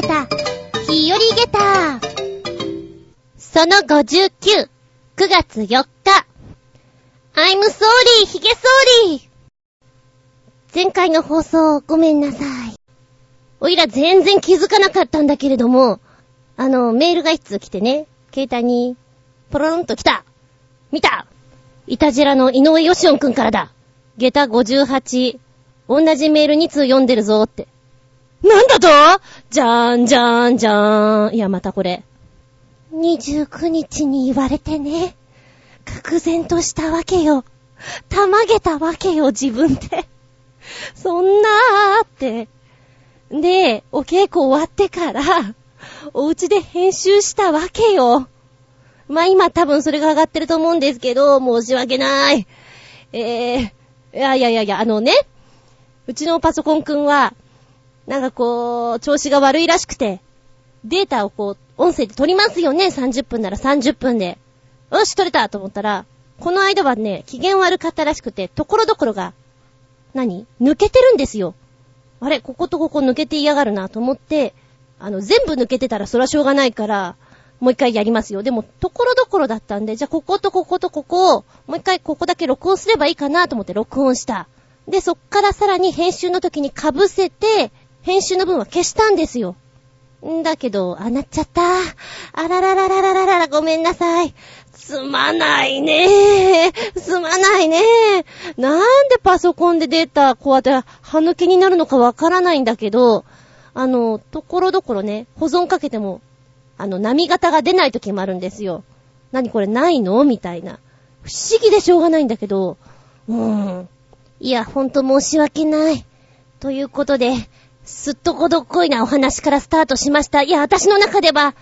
げた、日和げた。その59、9月4日。I'm sorry, ヒゲ sorry! 前回の放送ごめんなさい。おいら全然気づかなかったんだけれども、あの、メールが一通来てね、携帯に、ポロンと来た見たイタジェラの井上義音くんからだ下駄58、同じメール2通読んでるぞって。なんだと？じゃーんじゃーんじゃーん。いや、またこれ。29日に言われてね。愕然としたわけよ。たまげたわけよ、自分で。そんなーって。で、お稽古終わってから、お家で編集したわけよ。まあ、今多分それが上がってると思うんですけど、申し訳ない。えー、いやいやいやいや、あのね、うちのパソコンくんは、なんかこう、調子が悪いらしくて、データをこう、音声で撮りますよね、30分なら30分で。よし、撮れたと思ったら、この間はね、機嫌悪かったらしくて、ところどころが、何？抜けてるんですよ。あれ、こことここ抜けて嫌がるなと思って、あの、全部抜けてたらそらしょうがないから、もう一回やりますよ。でも、ところどころだったんで、じゃあこことこことここを、もう一回ここだけ録音すればいいかなと思って録音した。で、そっからさらに編集の時に被せて、編集の分は消したんですよ。んだけど、あ、なっちゃった。あらららららららら、ごめんなさい。すまないねすまないねなんでパソコンでデータ、こうやって歯抜けになるのかわからないんだけど、あの、ところどころね、保存かけても、あの、波型が出ない時もあるんですよ。何これないの？みたいな。不思議でしょうがないんだけど、うーん。いや、ほんと申し訳ない。ということで、すっとこどっこいなお話からスタートしました。いや、私の中では、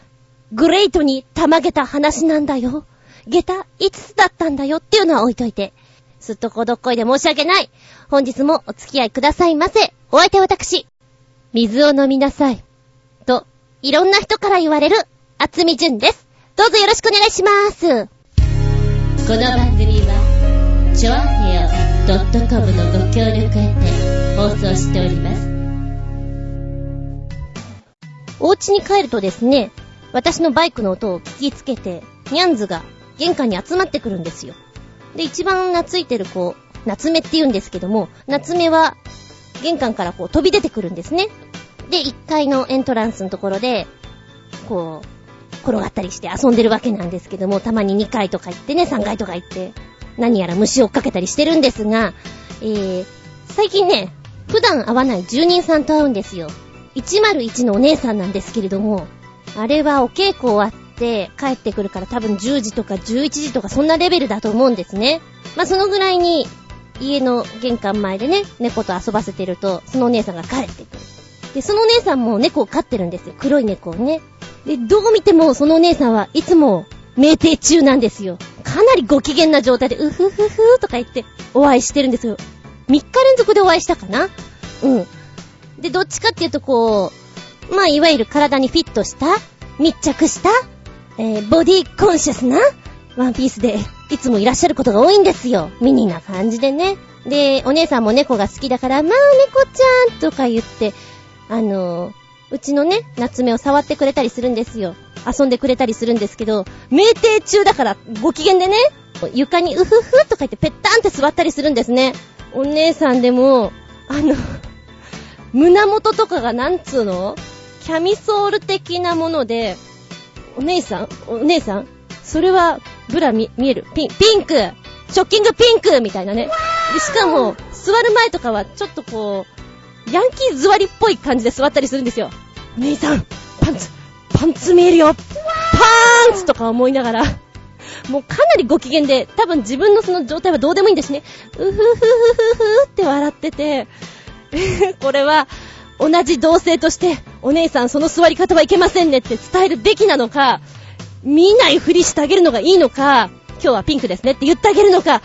グレートにたまげた話なんだよ。下駄5つだったんだよっていうのは置いといて。すっとこどっこいで申し訳ない。本日もお付き合いくださいませ。お相手は私。水を飲みなさい。と、いろんな人から言われる、厚み純です。どうぞよろしくお願いしまーす。この番組は、ちょあへよ .com のご協力へて放送しております。お家に帰るとですね、私のバイクの音を聞きつけて、ニャンズが玄関に集まってくるんですよ。で、一番懐いてる子、夏目って言うんですけども、夏目は玄関からこう飛び出てくるんですね。で、1階のエントランスのところで、こう、転がったりして遊んでるわけなんですけども、たまに2階とか行ってね、3階とか行って、何やら虫を追っかけたりしてるんですが、えー、最近ね、普段会わない住人さんと会うんですよ。101のお姉さんなんですけれども、あれはお稽古終わって帰ってくるから多分10時とか11時とかそんなレベルだと思うんですね。まあ、そのぐらいに家の玄関前でね、猫と遊ばせてると、そのお姉さんが帰ってくる。で、そのお姉さんも猫を飼ってるんですよ。黒い猫をね。で、どう見てもそのお姉さんはいつも酩酊中なんですよ。かなりご機嫌な状態で、うふふふとか言ってお会いしてるんですよ。3日連続でお会いしたかな？うん。で、どっちかっていうとこう、まあ、いわゆる体にフィットした、密着した、えー、ボディコンシャスな、ワンピースで、いつもいらっしゃることが多いんですよ。ミニな感じでね。で、お姉さんも猫が好きだから、まあ、猫ちゃんとか言って、あのー、うちのね、夏目を触ってくれたりするんですよ。遊んでくれたりするんですけど、酩酊中だからご機嫌でね、床にうふふとか言ってぺったんって座ったりするんですね。お姉さんでも、あの胸元とかがなんつうの？キャミソール的なもので、お姉さん？お姉さん？それは、ブラ見、見える？ピン、ピンク！ショッキングピンク！みたいなね。で、しかも、座る前とかは、ちょっとこう、ヤンキー座りっぽい感じで座ったりするんですよ。お姉さん、パンツ、パンツ見えるよ。パーンツとか思いながら、もうかなりご機嫌で、多分自分のその状態はどうでもいいんですね。うふふふふふって笑ってて、これは、同じ同性として、お姉さんその座り方はいけませんねって伝えるべきなのか、見ないふりしてあげるのがいいのか、今日はピンクですねって言ってあげるのか、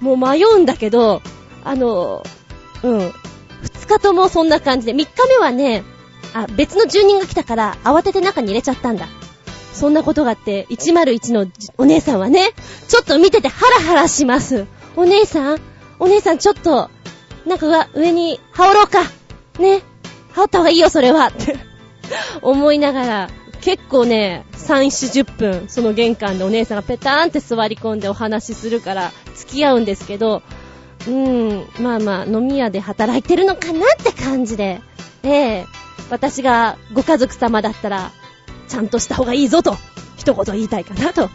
もう迷うんだけど、あの、うん。二日ともそんな感じで、三日目はね、あ、別の住人が来たから慌てて中に入れちゃったんだ。そんなことがあって、101のお姉さんはね、ちょっと見ててハラハラします。お姉さんお姉さんちょっと、なんか上に羽織ろうか。ね。羽織った方がいいよ、それは。って 思いながら、結構ね、3、4、10分、その玄関でお姉さんがペターンって座り込んでお話しするから、付き合うんですけど、うーん、まあまあ、飲み屋で働いてるのかなって感じで、ええ私がご家族様だったら、ちゃんとした方がいいぞと、一言言いたいかなと。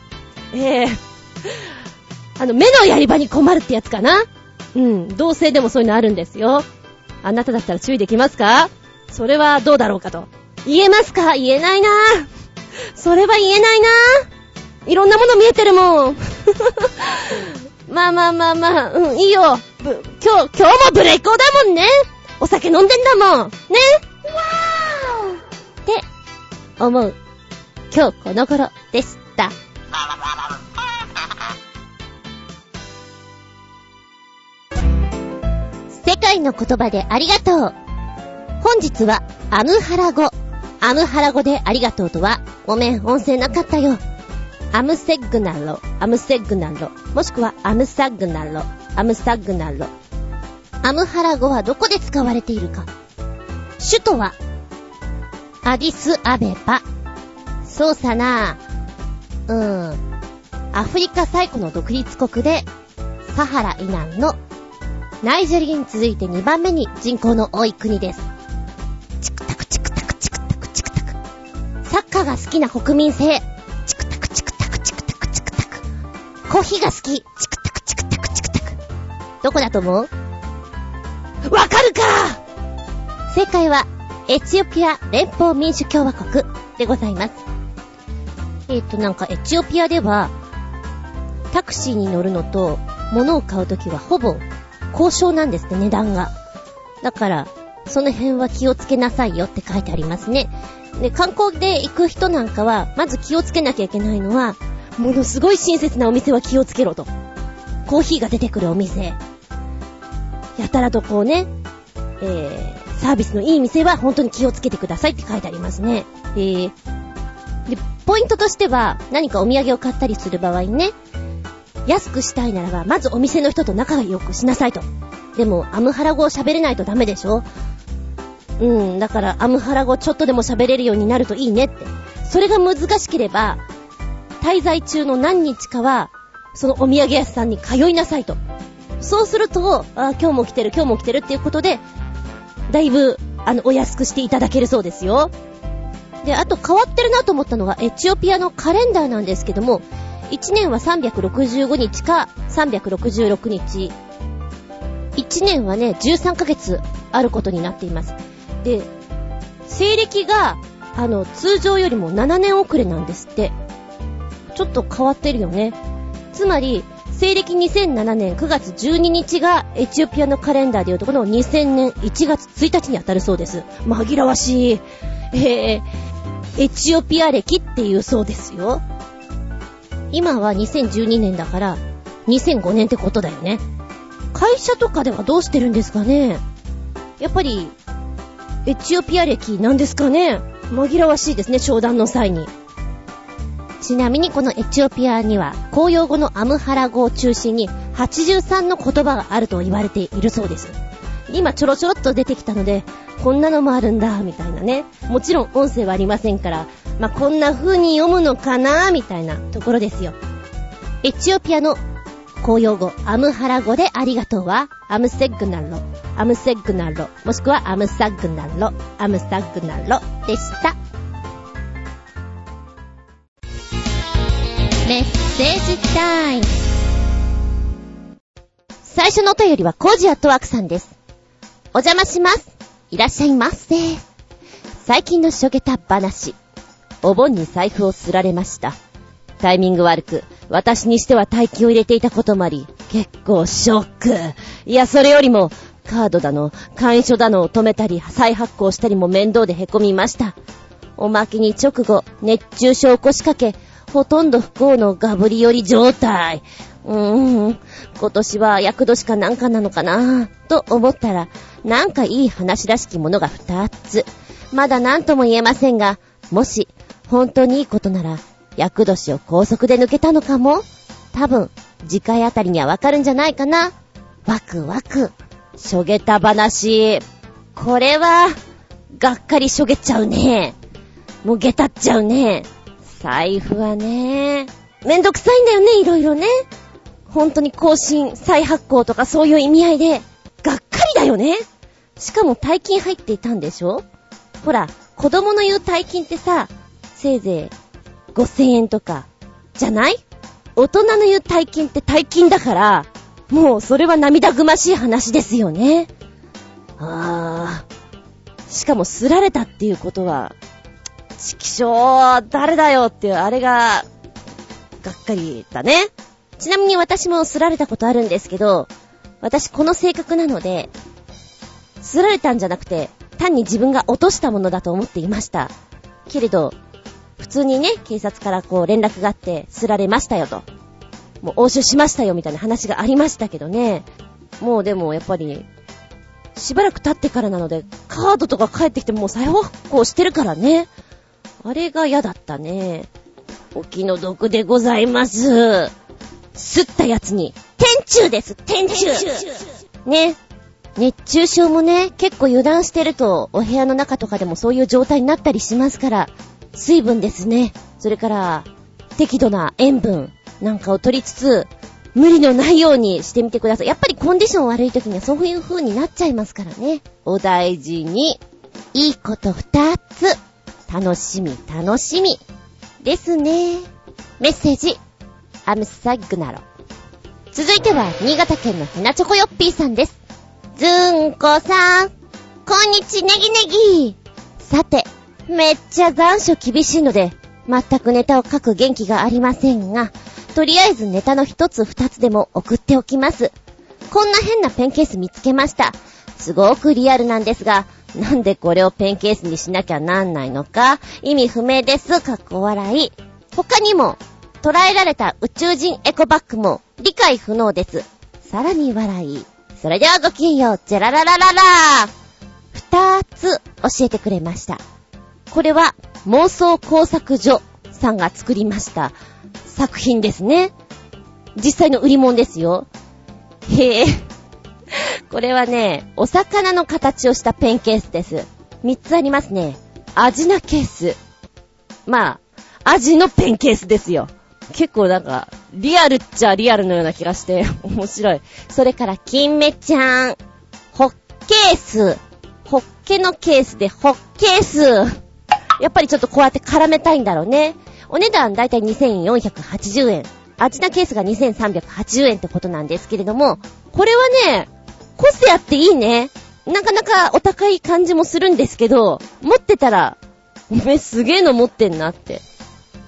ええあの、目のやり場に困るってやつかなうん、同性でもそういうのあるんですよ。あなただったら注意できますか？それはどうだろうかと。言えますか？言えないなそれは言えないないろんなもの見えてるもん。まあまあまあまあ、うん、いいよ。今日、今日もブレイクだもんね。お酒飲んでんだもん。ね？わーって思う。今日この頃でした。世界の言葉でありがとう。本日はアムハラ語。アムハラ語でありがとうとは、ごめん、音声なかったよ。アムセグナロ、アムセグナロ、もしくはアムサグナロ、アムサグナロ。アムハラ語はどこで使われているか。首都は、アディスアベバ。そうさなうーん。アフリカ最古の独立国で、サハラ以南のナイジェリアに続いて2番目に人口の多い国です。チクタクチクタクチクタクチクタク。サッカーが好きな国民性。チクタクチクタクチクタクチクタク。コーヒーが好き。チクタクチクタクチクタク。どこだと思う？わかるか正解は、エチオピア連邦民主共和国でございます。えっ、ー、と、なんかエチオピアでは、タクシーに乗るのと、物を買うときはほぼ交渉なんですって、値段が。だから、その辺は気をつけなさいよって書いてありますね。で、観光で行く人なんかは、まず気をつけなきゃいけないのは、ものすごい親切なお店は気をつけろと。コーヒーが出てくるお店。やたらとこうね、えー、サービスのいい店は本当に気をつけてくださいって書いてありますね。えー、で、ポイントとしては、何かお土産を買ったりする場合ね、安くしたいならば、まずお店の人と仲良くしなさいと。でも、アムハラ語を喋れないとダメでしょ？うん、だから、アムハラ語ちょっとでも喋れるようになるといいねって。それが難しければ、滞在中の何日かは、そのお土産屋さんに通いなさいと。そうすると、あ、今日も来てる、今日も来てるっていうことで、だいぶ、あの、お安くしていただけるそうですよ。で、あと変わってるなと思ったのが、エチオピアのカレンダーなんですけども、1年は365日か366日。1年はね、13ヶ月あることになっています。で、西暦が、あの、通常よりも7年遅れなんですって。ちょっと変わってるよね。つまり、西暦2007年9月12日がエチオピアのカレンダーでいうとこの2000年1月1日に当たるそうです。紛らわしい。えー、エチオピア歴っていうそうですよ。今は2012年だから、2005年ってことだよね。会社とかではどうしてるんですかねやっぱり、エチオピア歴なんですかね紛らわしいですね、商談の際に。ちなみにこのエチオピアには、公用語のアムハラ語を中心に83の言葉があると言われているそうです。今ちょろちょろっと出てきたので、こんなのもあるんだ、みたいなね。もちろん音声はありませんから、まあ、こんな風に読むのかなみたいなところですよ。エチオピアの公用語、アムハラ語でありがとうは、アムセグナロ、アムセグナロ、もしくはアムサグナロ、アムサグナロでした。メッセージタイム。最初のお便りはコージアットワークさんです。お邪魔します。いらっしゃいませ。最近のしょげた話。お盆に財布をすられました。タイミング悪く、私にしては待機を入れていたこともあり、結構ショック。いや、それよりも、カードだの、会員書だのを止めたり、再発行したりも面倒で凹みました。おまけに直後、熱中症を起こしかけ、ほとんど不幸のガブリ寄り状態。うーん、今年は厄年かなんかなのかなぁと思ったら、なんかいい話らしきものが二つ。まだ何とも言えませんが、もし本当にいいことなら、厄年を高速で抜けたのかも多分、次回あたりにはわかるんじゃないかな。ワクワク。しょげた話。これは、がっかりしょげちゃうね。もう下たっちゃうね。財布はね、めんどくさいんだよね、いろいろね。本当に更新、再発行とかそういう意味合いで、がっかりだよね。しかも大金入っていたんでしょ？ほら、子供の言う大金ってさ、せいぜい5000円とか、じゃない？大人の言う大金って大金だから、もうそれは涙ぐましい話ですよね。あー。しかもすられたっていうことは、ちきしょう、誰だよっていう、あれが、がっかりだね。ちなみに私もすられたことあるんですけど、私この性格なので、すられたんじゃなくて、単に自分が落としたものだと思っていました。けれど、普通にね、警察からこう連絡があって、すられましたよと。もう押収しましたよみたいな話がありましたけどね。もうでもやっぱり、しばらく経ってからなので、カードとか帰ってきてもう再発行してるからね。あれが嫌だったね。お気の毒でございます。すったやつに、天中です天中ね。熱中症もね、結構油断してると、お部屋の中とかでもそういう状態になったりしますから、水分ですね。それから、適度な塩分なんかを取りつつ、無理のないようにしてみてください。やっぱりコンディション悪い時にはそういう風になっちゃいますからね。お大事に。いいこと二つ。楽しみ、楽しみ。ですね。メッセージ。アムサグナロ。続いては、新潟県のひなチョコヨッピーさんです。ずーんこさん。こんにちネギネギ。さて、めっちゃ残暑厳しいので、全くネタを書く元気がありませんが、とりあえずネタの一つ二つでも送っておきます。こんな変なペンケース見つけました。すごくリアルなんですが、なんでこれをペンケースにしなきゃなんないのか、意味不明です。かっこ笑い。他にも、捉えられた宇宙人エコバッグも理解不能です。さらに笑い。それではごきげんよう、ジェラララララ二つ教えてくれました。これは妄想工作所さんが作りました作品ですね。実際の売り物ですよ。へえ。これはね、お魚の形をしたペンケースです。三つありますね。アジナケース。まあ、アジのペンケースですよ。結構なんか、リアルっちゃリアルのような気がして、面白い。それから、金目ちゃん。ホッケース。ホッケのケースで、ホッケース。やっぱりちょっとこうやって絡めたいんだろうね。お値段だいたい2480円。アジナケースが2380円ってことなんですけれども、これはね、個性あっていいね。なかなかお高い感じもするんですけど、持ってたら、おめすげえの持ってんなって。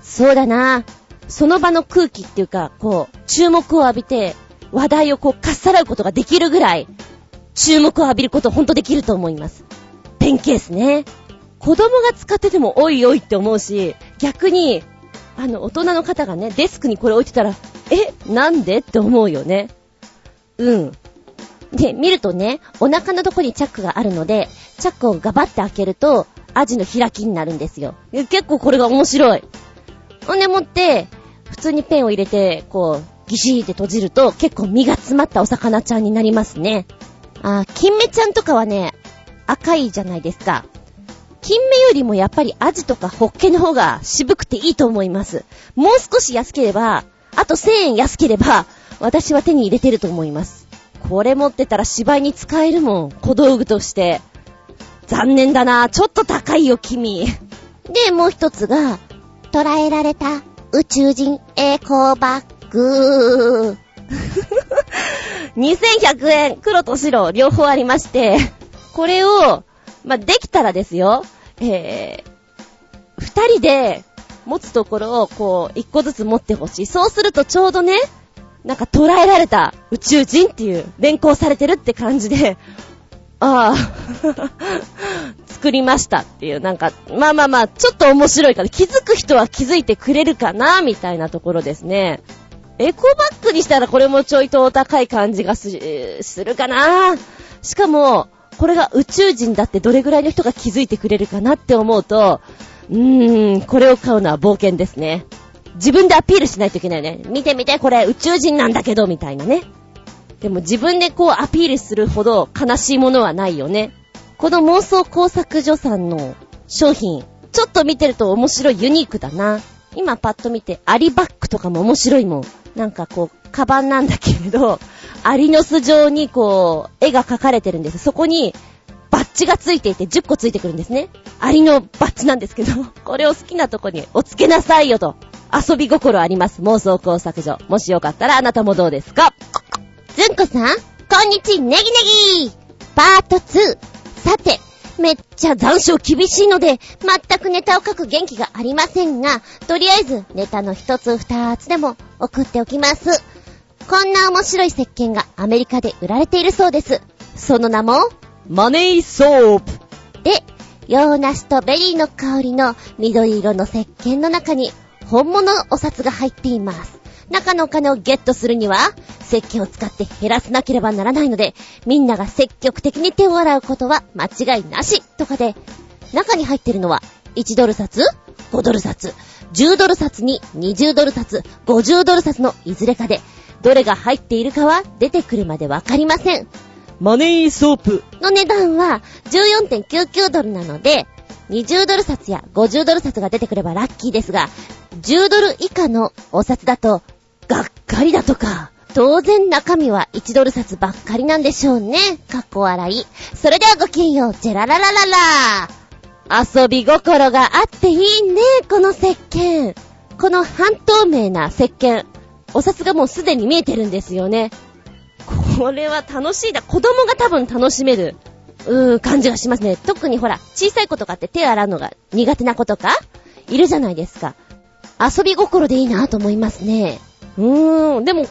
そうだな。その場の空気っていうか、こう、注目を浴びて、話題をこう、かっさらうことができるぐらい、注目を浴びることほんとできると思います。ペンケースね。子供が使っててもおいおいって思うし、逆に、あの、大人の方がね、デスクにこれ置いてたら、え、なんでって思うよね。うん。で、見るとね、お腹のとこにチャックがあるので、チャックをガバって開けると、アジの開きになるんですよ。結構これが面白い。ほんでもって、普通にペンを入れて、こう、ギシーって閉じると、結構身が詰まったお魚ちゃんになりますね。あ、金目ちゃんとかはね、赤いじゃないですか。金目よりもやっぱりアジとかホッケの方が渋くていいと思います。もう少し安ければ、あと1000円安ければ、私は手に入れてると思います。これ持ってたら芝居に使えるもん。小道具として。残念だな。ちょっと高いよ、君。で、もう一つが、捉えられた宇宙人エコバッグ。2100円、黒と白、両方ありまして、これを、まあ、できたらですよ、えー、二人で持つところをこう、一個ずつ持ってほしい。そうするとちょうどね、なんか捉えられた宇宙人っていう、連行されてるって感じで、ああ、作りましたっていう、なんか、まあまあまあ、ちょっと面白いから、気づく人は気づいてくれるかな、みたいなところですね。エコバッグにしたらこれもちょいとお高い感じがするかな。しかも、これが宇宙人だってどれぐらいの人が気づいてくれるかなって思うと、うーん、これを買うのは冒険ですね。自分でアピールしないといけないね。見て見て、これ宇宙人なんだけど、みたいなね。でも自分でこうアピールするほど悲しいものはないよね。この妄想工作所さんの商品、ちょっと見てると面白いユニークだな。今パッと見て、アリバッグとかも面白いもん。なんかこう、カバンなんだけれど、アリの巣状にこう、絵が描かれてるんです。そこに、バッジがついていて10個ついてくるんですね。アリのバッジなんですけど、これを好きなとこにお付けなさいよと。遊び心あります。妄想工作所。もしよかったらあなたもどうですか？ずんこさん、こんにちネギネギパート2。さて、めっちゃ残暑厳しいので、全くネタを書く元気がありませんが、とりあえずネタの一つ二つでも送っておきます。こんな面白い石鹸がアメリカで売られているそうです。その名も、マネーソープ。で、洋梨とベリーの香りの緑色の石鹸の中に本物のお札が入っています。中のお金をゲットするには、石鹸を使って減らさなければならないので、みんなが積極的に手を洗うことは間違いなしとかで、中に入ってるのは、1ドル札 ?5 ドル札10ドル札に20ドル札、50ドル札のいずれかで、どれが入っているかは出てくるまでわかりません。マネーソープの値段は14.99ドルなので、20ドル札や50ドル札が出てくればラッキーですが、10ドル以下のお札だと、かりだとか、当然中身は1ドル札ばっかりなんでしょうね。かっこ笑い。それではごきげんよう、ジェラララララ遊び心があっていいね、この石鹸。この半透明な石鹸。お札がもうすでに見えてるんですよね。これは楽しいだ。子供が多分楽しめる、うーん、感じがしますね。特にほら、小さい子とかって手洗うのが苦手な子とか、いるじゃないですか。遊び心でいいなと思いますね。うーん、でも、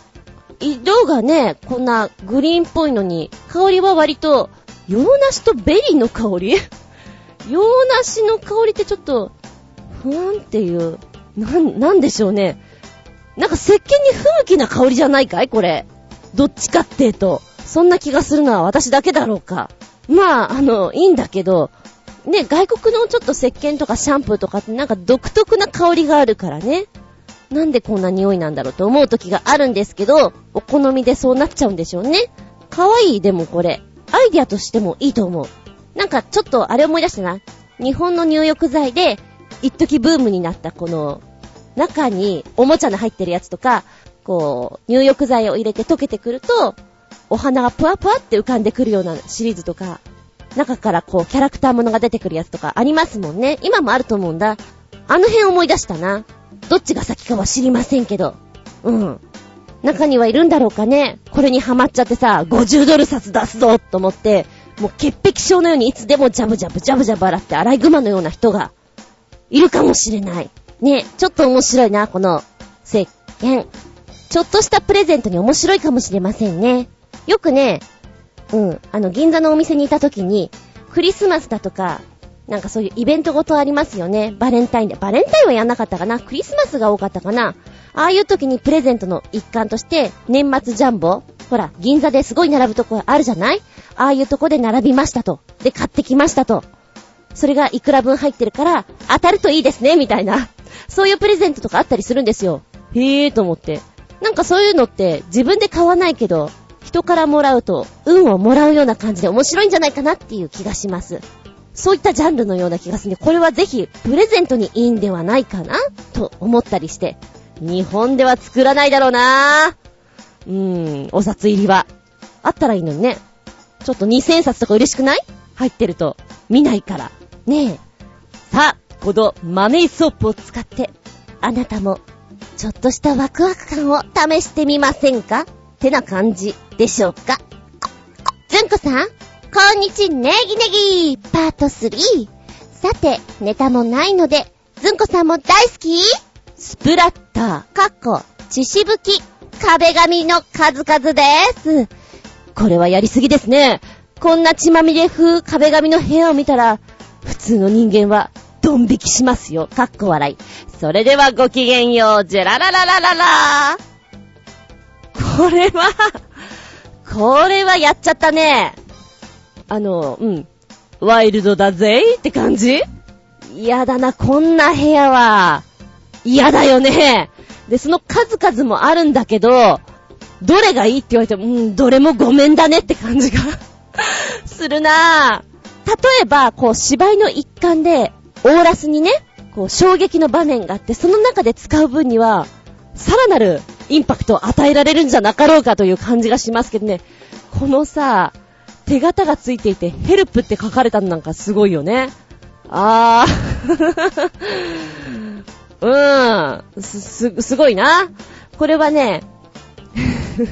色がね、こんなグリーンっぽいのに、香りは割と、洋梨とベリーの香り？洋梨の香りってちょっと、ふーんっていう、なん、なんでしょうね。なんか石鹸に不向きな香りじゃないかい？これ。どっちかっていうと。そんな気がするのは私だけだろうか。まあ、あの、いいんだけど、ね、外国のちょっと石鹸とかシャンプーとかってなんか独特な香りがあるからね。なんでこんな匂いなんだろうと思う時があるんですけど、お好みでそうなっちゃうんでしょうね。かわいい、でもこれ。アイディアとしてもいいと思う。なんかちょっとあれ思い出したな。日本の入浴剤で、一時ブームになったこの、中におもちゃの入ってるやつとか、こう、入浴剤を入れて溶けてくると、お花がぷわぷわって浮かんでくるようなシリーズとか、中からこう、キャラクターものが出てくるやつとかありますもんね。今もあると思うんだ。あの辺思い出したな。どっちが先かは知りませんけど。うん。中にはいるんだろうかね。これにハマっちゃってさ、50ドル札出すぞと思って、もう潔癖症のようにいつでもジャブジャブジャブジャブ洗ってアライグマのような人が、いるかもしれない。ねちょっと面白いな、この、石鹸。ちょっとしたプレゼントに面白いかもしれませんね。よくね、うん、あの、銀座のお店にいた時に、クリスマスだとか、なんかそういうイベントごとありますよね。バレンタインで。バレンタインはやんなかったかなクリスマスが多かったかなああいう時にプレゼントの一環として、年末ジャンボほら、銀座ですごい並ぶとこあるじゃない？ああいうとこで並びましたと。で、買ってきましたと。それがいくら分入ってるから、当たるといいですね、みたいな。そういうプレゼントとかあったりするんですよ。へえーと思って。なんかそういうのって自分で買わないけど、人からもらうと運をもらうような感じで面白いんじゃないかなっていう気がします。そういったジャンルのような気がするんで、これはぜひプレゼントにいいんではないかなと思ったりして。日本では作らないだろうなうーん、お札入りは。あったらいいのにね。ちょっと2000冊とか嬉しくない？入ってると。見ないから。ねえ。さあ、このマネーソープを使って、あなたも、ちょっとしたワクワク感を試してみませんか？ってな感じでしょうか？ずんこさん、こんにちネギネギパート3。さて、ネタもないので、ずんこさんも大好き？スプラッター、かっこ、血しぶき、壁紙の数々です。これはやりすぎですね。こんな血まみれ風壁紙の部屋を見たら、普通の人間は、ドン引きしますよ。かっこ笑い。それではごきげんよう。ジェララララララこれは、これはやっちゃったね。あの、うん。ワイルドだぜって感じ？嫌だな、こんな部屋は。嫌だよね。で、その数々もあるんだけど、どれがいいって言われても、うん、どれもごめんだねって感じが するなぁ。例えば、こう、芝居の一環で、オーラスにね、こう衝撃の場面があって、その中で使う分には、さらなるインパクトを与えられるんじゃなかろうかという感じがしますけどね。このさ、手形がついていて、ヘルプって書かれたのなんかすごいよね。あー。うーん。す、す、すごいな。これはね、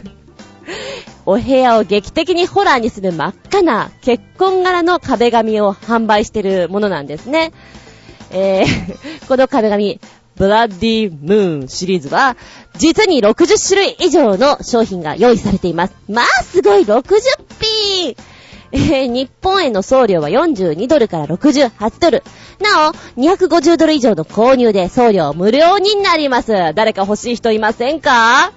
お部屋を劇的にホラーにする真っ赤な結婚柄の壁紙を販売してるものなんですね。えー、この壁紙、ブラッディムーンシリーズは、実に60種類以上の商品が用意されています。まあ、すごい !60 ピーえー、日本への送料は42ドルから68ドル。なお、250ドル以上の購入で送料無料になります。誰か欲しい人いませんか？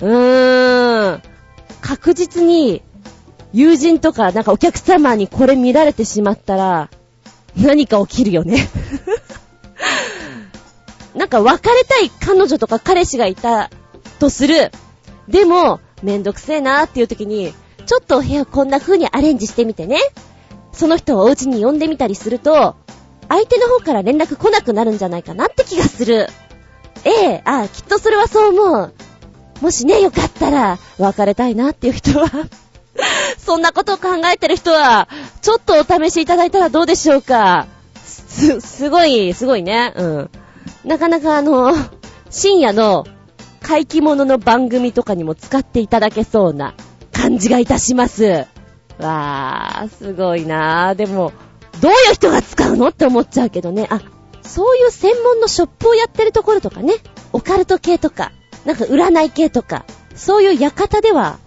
うーん。確実に、友人とかなんかお客様にこれ見られてしまったら、何か起きるよねなんか別れたい彼女とか彼氏がいたとする。でも、めんどくせえなーっていう時に、ちょっとお部屋こんな風にアレンジしてみてね。その人をお家に呼んでみたりすると、相手の方から連絡来なくなるんじゃないかなって気がする。ええ、ああ、きっとそれはそう思う。もしね、よかったら、別れたいなっていう人はそんなことを考えてる人は、ちょっとお試しいただいたらどうでしょうか。す、すごい、すごいね。うん。なかなかあの、深夜の怪奇物の番組とかにも使っていただけそうな感じがいたします。わー、すごいなー。でも、どういう人が使うのって思っちゃうけどね。あ、そういう専門のショップをやってるところとかね。オカルト系とか、なんか占い系とか、そういう館では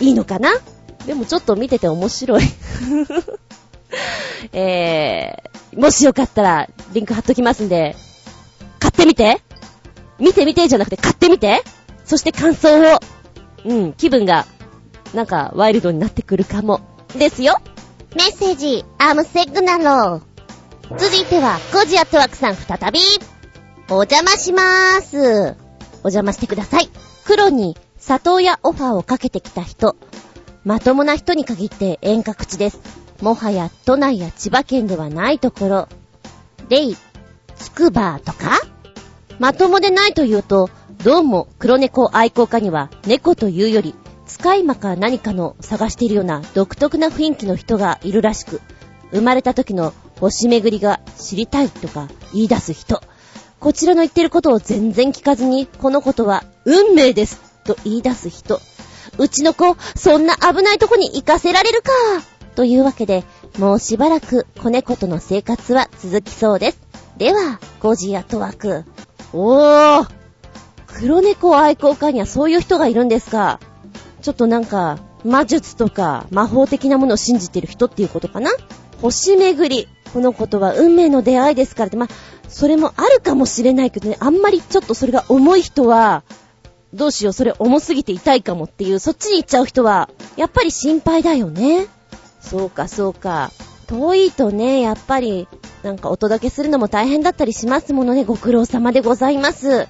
いいのかなでもちょっと見てて面白い えー、もしよかったら、リンク貼っときますんで、ってみて見てみてじゃなくて買ってみてそして感想を。うん、気分が、なんか、ワイルドになってくるかも。ですよメッセージ、アームセグナロー。続いては、コジアットワークさん再び。お邪魔しまーす。お邪魔してください。黒に里親オファーをかけてきた人。まともな人に限って遠隔地です。もはや都内や千葉県ではないところ。レイ、つくばとか？まともでないというと、どうも黒猫愛好家には猫というより、使い魔か何かの探しているような独特な雰囲気の人がいるらしく、生まれた時の星巡りが知りたいとか言い出す人。こちらの言ってることを全然聞かずに、このことは運命ですと言い出す人。うちの子、そんな危ないとこに行かせられるかというわけで、もうしばらく子猫との生活は続きそうです。では、ゴジアとワク。おー。黒猫愛好家にはそういう人がいるんですか。ちょっとなんか、魔術とか魔法的なものを信じてる人っていうことかな。星巡り。このことは運命の出会いですからって、まあ、それもあるかもしれないけどね、あんまりちょっとそれが重い人は、どうしよう、それ重すぎて痛いかもっていう、そっちに行っちゃう人は、やっぱり心配だよね。そうか、そうか。遠いとね、やっぱり、なんかお届けするのも大変だったりしますものね。ご苦労様でございます。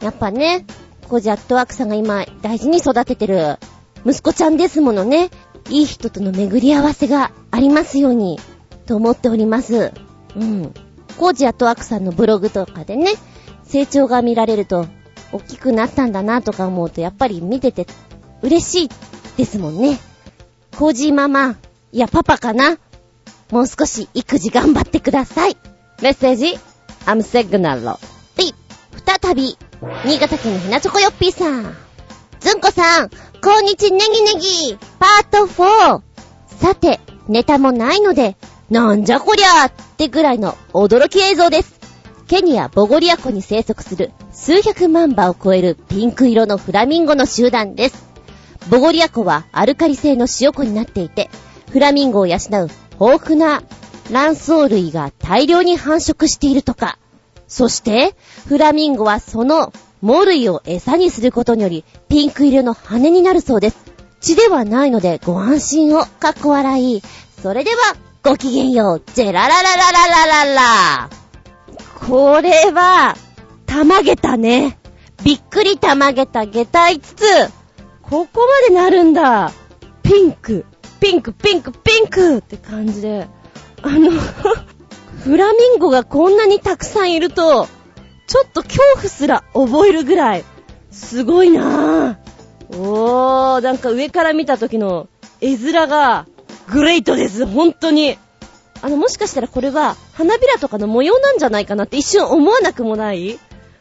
やっぱね、コジアットワークさんが今大事に育ててる息子ちゃんですものね。いい人との巡り合わせがありますように、と思っております。うん。コージアットワークさんのブログとかでね、成長が見られると、大きくなったんだなとか思うと、やっぱり見てて嬉しいですもんね。コージママ、いや、パパかな？もう少し育児頑張ってください。メッセージ、アムセグナロ。はい、再び、新潟県のひなチョコヨッピーさん。ずんこさん、こんにちネギネギ、パート 4! さて、ネタもないので、なんじゃこりゃーってぐらいの驚き映像です。ケニア・ボゴリア湖に生息する数百万羽を超えるピンク色のフラミンゴの集団です。ボゴリア湖はアルカリ性の塩湖になっていて、フラミンゴを養う豊富な卵巣類が大量に繁殖しているとか。そして、フラミンゴはその藻類を餌にすることにより、ピンク色の羽になるそうです。血ではないのでご安心を、かっこ笑い。それでは、ごきげんよう、ジェララララララララ。これは、たまげたね。びっくりたまげた下体つつ、ここまでなるんだ。ピンク。ピンク、ピンク、ピンクって感じで。あの フラミンゴがこんなにたくさんいると、ちょっと恐怖すら覚えるぐらい、すごいなぁ。おー、なんか上から見た時の絵面が、グレイトです、本当に。あの、もしかしたらこれは、花びらとかの模様なんじゃないかなって一瞬思わなくもない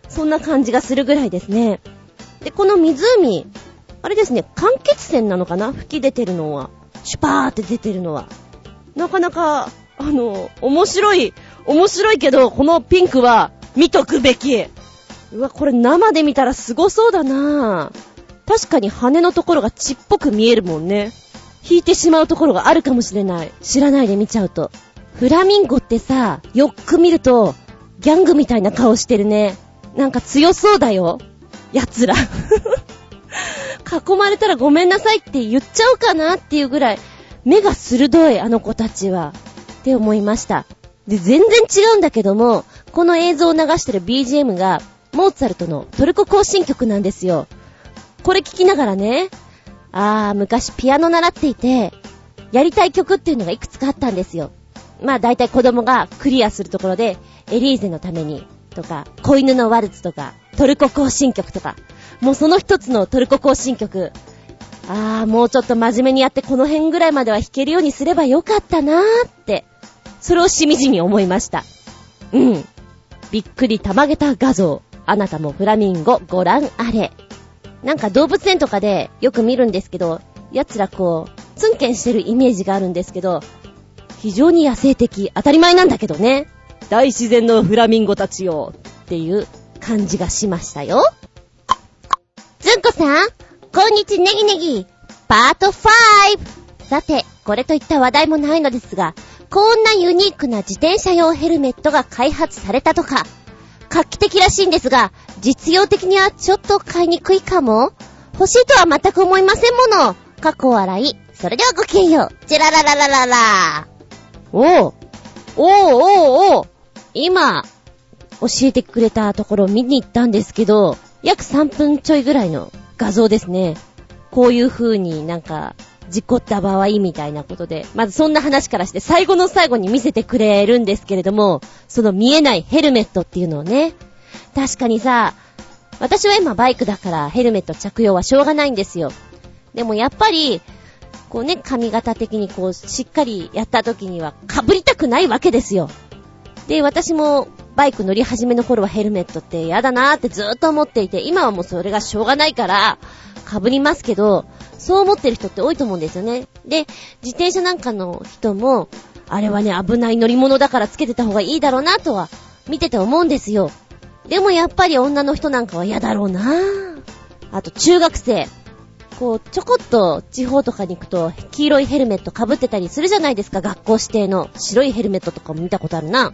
そんな感じがするぐらいですね。で、この湖、あれですね、間欠泉なのかな？吹き出てるのは。シュパーって出てるのは。なかなか、あの、面白い、面白いけど、このピンクは見とくべき。うわ、これ生で見たらすごそうだな確かに羽のところが血っぽく見えるもんね。引いてしまうところがあるかもしれない。知らないで見ちゃうと。フラミンゴってさ、よく見ると、ギャングみたいな顔してるね。なんか強そうだよ。奴ら。囲まれたらごめんなさいって言っちゃうかなっていうぐらい、目が鋭い、あの子たちは。って思いました。で、全然違うんだけども、この映像を流してる BGM が、モーツァルトのトルコ行進曲なんですよ。これ聞きながらね、あー、昔ピアノ習っていて、やりたい曲っていうのがいくつかあったんですよ。まあ大体子供がクリアするところで、エリーゼのために、とか、子犬のワルツとか、トルコ行進曲とか、もうその一つのトルコ行進曲、あー、もうちょっと真面目にやってこの辺ぐらいまでは弾けるようにすればよかったなーって、それをしみじみ思いました。うん。びっくりたまげた画像。あなたもフラミンゴご覧あれ。なんか動物園とかでよく見るんですけど、奴らこう、ツンケンしてるイメージがあるんですけど、非常に野生的、当たり前なんだけどね。大自然のフラミンゴたちよ。っていう感じがしましたよ。んこさん、こんにちネギネギ、パート 5! さて、これといった話題もないのですが、こんなユニークな自転車用ヘルメットが開発されたとか、画期的らしいんですが、実用的にはちょっと買いにくいかも？欲しいとは全く思いませんもの。過去笑い。それではごきげんよう。ジェララララララおう。おうおうおう。今、教えてくれたところを見に行ったんですけど、約3分ちょいぐらいの画像ですね。こういう風になんか、事故った場合みたいなことで、まずそんな話からして最後の最後に見せてくれるんですけれども、その見えないヘルメットっていうのをね、確かにさ、私は今バイクだからヘルメット着用はしょうがないんですよ。でもやっぱり、こうね、髪型的にこう、しっかりやった時には被りたくないわけですよ。で、私もバイク乗り始めの頃はヘルメットって嫌だなーってずーっと思っていて、今はもうそれがしょうがないから、被りますけど、そう思ってる人って多いと思うんですよね。で、自転車なんかの人も、あれはね、危ない乗り物だからつけてた方がいいだろうなとは、見てて思うんですよ。でもやっぱり女の人なんかは嫌だろうなあと中学生。こう、ちょこっと地方とかに行くと、黄色いヘルメット被ってたりするじゃないですか、学校指定の。白いヘルメットとかも見たことあるな。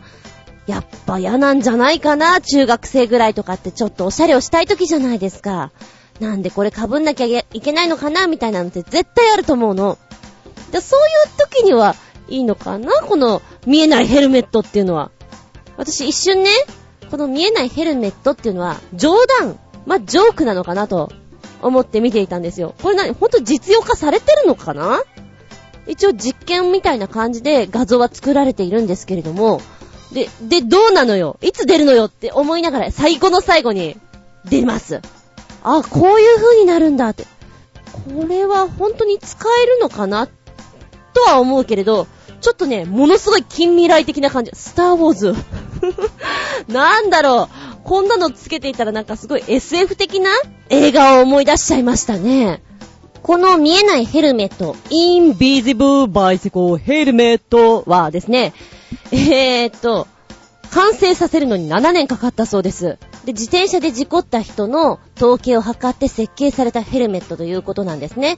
やっぱ嫌なんじゃないかな、中学生ぐらいとかってちょっとおしゃれをしたい時じゃないですか。なんでこれ被んなきゃいけないのかな、みたいなのって絶対あると思うの。でそういう時にはいいのかな、この見えないヘルメットっていうのは。私一瞬ね、この見えないヘルメットっていうのは冗談、まあ、ジョークなのかなと思って見ていたんですよ。これ何ほんと実用化されてるのかな？一応実験みたいな感じで画像は作られているんですけれども、で、で、どうなのよ？いつ出るのよって思いながら最後の最後に出ます。あ、こういう風になるんだって。これは本当に使えるのかなとは思うけれど、ちょっとね、ものすごい近未来的な感じ。スターウォーズ。なんだろう。こんなのつけていたらなんかすごい SF 的な映画を思い出しちゃいましたね。この見えないヘルメット、Invisible Bicycle Helmet はですね、えーっと、完成させるのに7年かかったそうです。で、自転車で事故った人の統計を測って設計されたヘルメットということなんですね。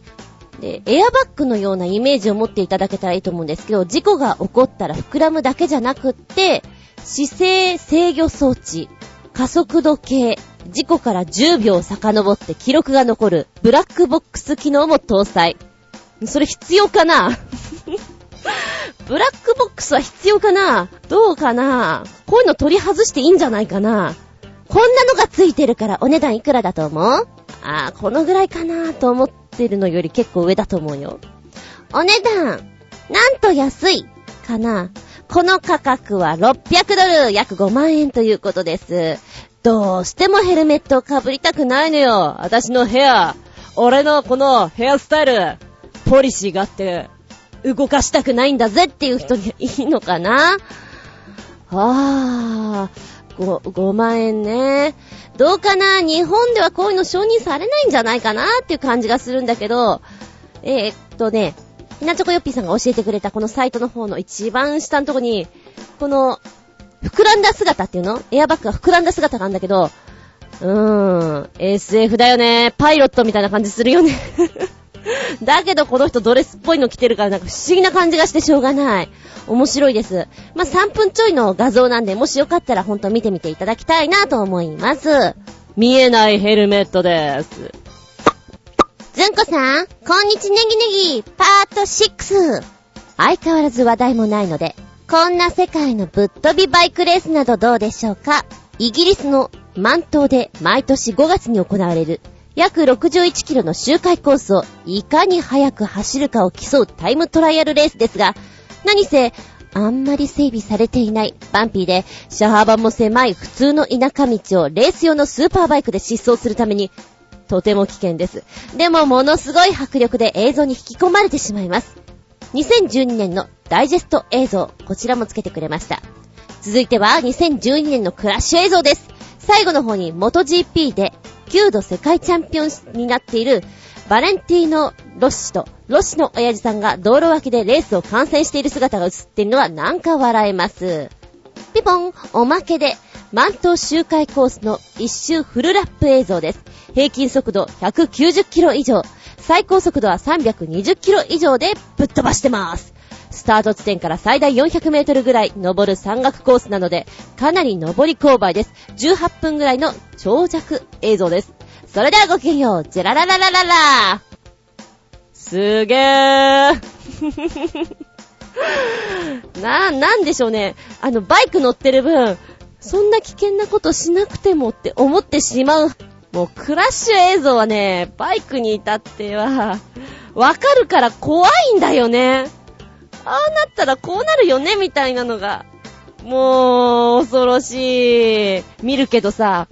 で、エアバッグのようなイメージを持っていただけたらいいと思うんですけど、事故が起こったら膨らむだけじゃなくって、姿勢制御装置、加速度計、事故から10秒遡って記録が残るブラックボックス機能も搭載。それ必要かな？ブラックボックスは必要かな？どうかな？こういうの取り外していいんじゃないかな？こんなのがついてるからお値段いくらだと思う？あー、このぐらいかなと思ってるのより結構上だと思うよ。お値段、なんと安いかな？この価格は600ドル、約5万円ということです。どうしてもヘルメットをかぶりたくないのよ。私のヘア。俺のこのヘアスタイル、ポリシーがあって、動かしたくないんだぜっていう人にいいのかな？あー、5, 5万円ね。どうかな？日本ではこういうの承認されないんじゃないかなっていう感じがするんだけど、えー、っとね、ひなちょこよっぴーさんが教えてくれたこのサイトの方の一番下のとこに、この、膨らんだ姿っていうの？エアバッグが膨らんだ姿があるんだけど、うーん、SF だよね。パイロットみたいな感じするよね。だけどこの人ドレスっぽいの着てるからなんか不思議な感じがしてしょうがない。面白いです。まあ、3分ちょいの画像なんで、もしよかったらほんと見てみていただきたいなと思います。見えないヘルメットです。ずんこさん、こんにちネギネギ、パート6。相変わらず話題もないので、こんな世界のぶっ飛びバイクレースなどどうでしょうかイギリスの満島で毎年5月に行われる約61キロの周回コースをいかに速く走るかを競うタイムトライアルレースですが、何せ、あんまり整備されていないバンピーで、車幅も狭い普通の田舎道をレース用のスーパーバイクで疾走するために、とても危険です。でもものすごい迫力で映像に引き込まれてしまいます。2012年のダイジェスト映像、こちらもつけてくれました。続いては2012年のクラッシュ映像です。最後の方に MotoGP で9度世界チャンピオンになっているバレンティーノ・ロッシとロッシの親父さんが道路脇でレースを観戦している姿が映っているのはなんか笑えます。ピポン、おまけで、満島周回コースの一周フルラップ映像です。平均速度190キロ以上、最高速度は320キロ以上でぶっ飛ばしてます。スタート地点から最大400メートルぐらい登る山岳コースなので、かなり登り勾配です。18分ぐらいの長尺映像です。それではごきげんよう、ジェララララララすげー。な、なんでしょうね。あの、バイク乗ってる分、そんな危険なことしなくてもって思ってしまう。もうクラッシュ映像はね、バイクに至っては、わかるから怖いんだよね。ああなったらこうなるよね、みたいなのが。もう、恐ろしい。見るけどさ、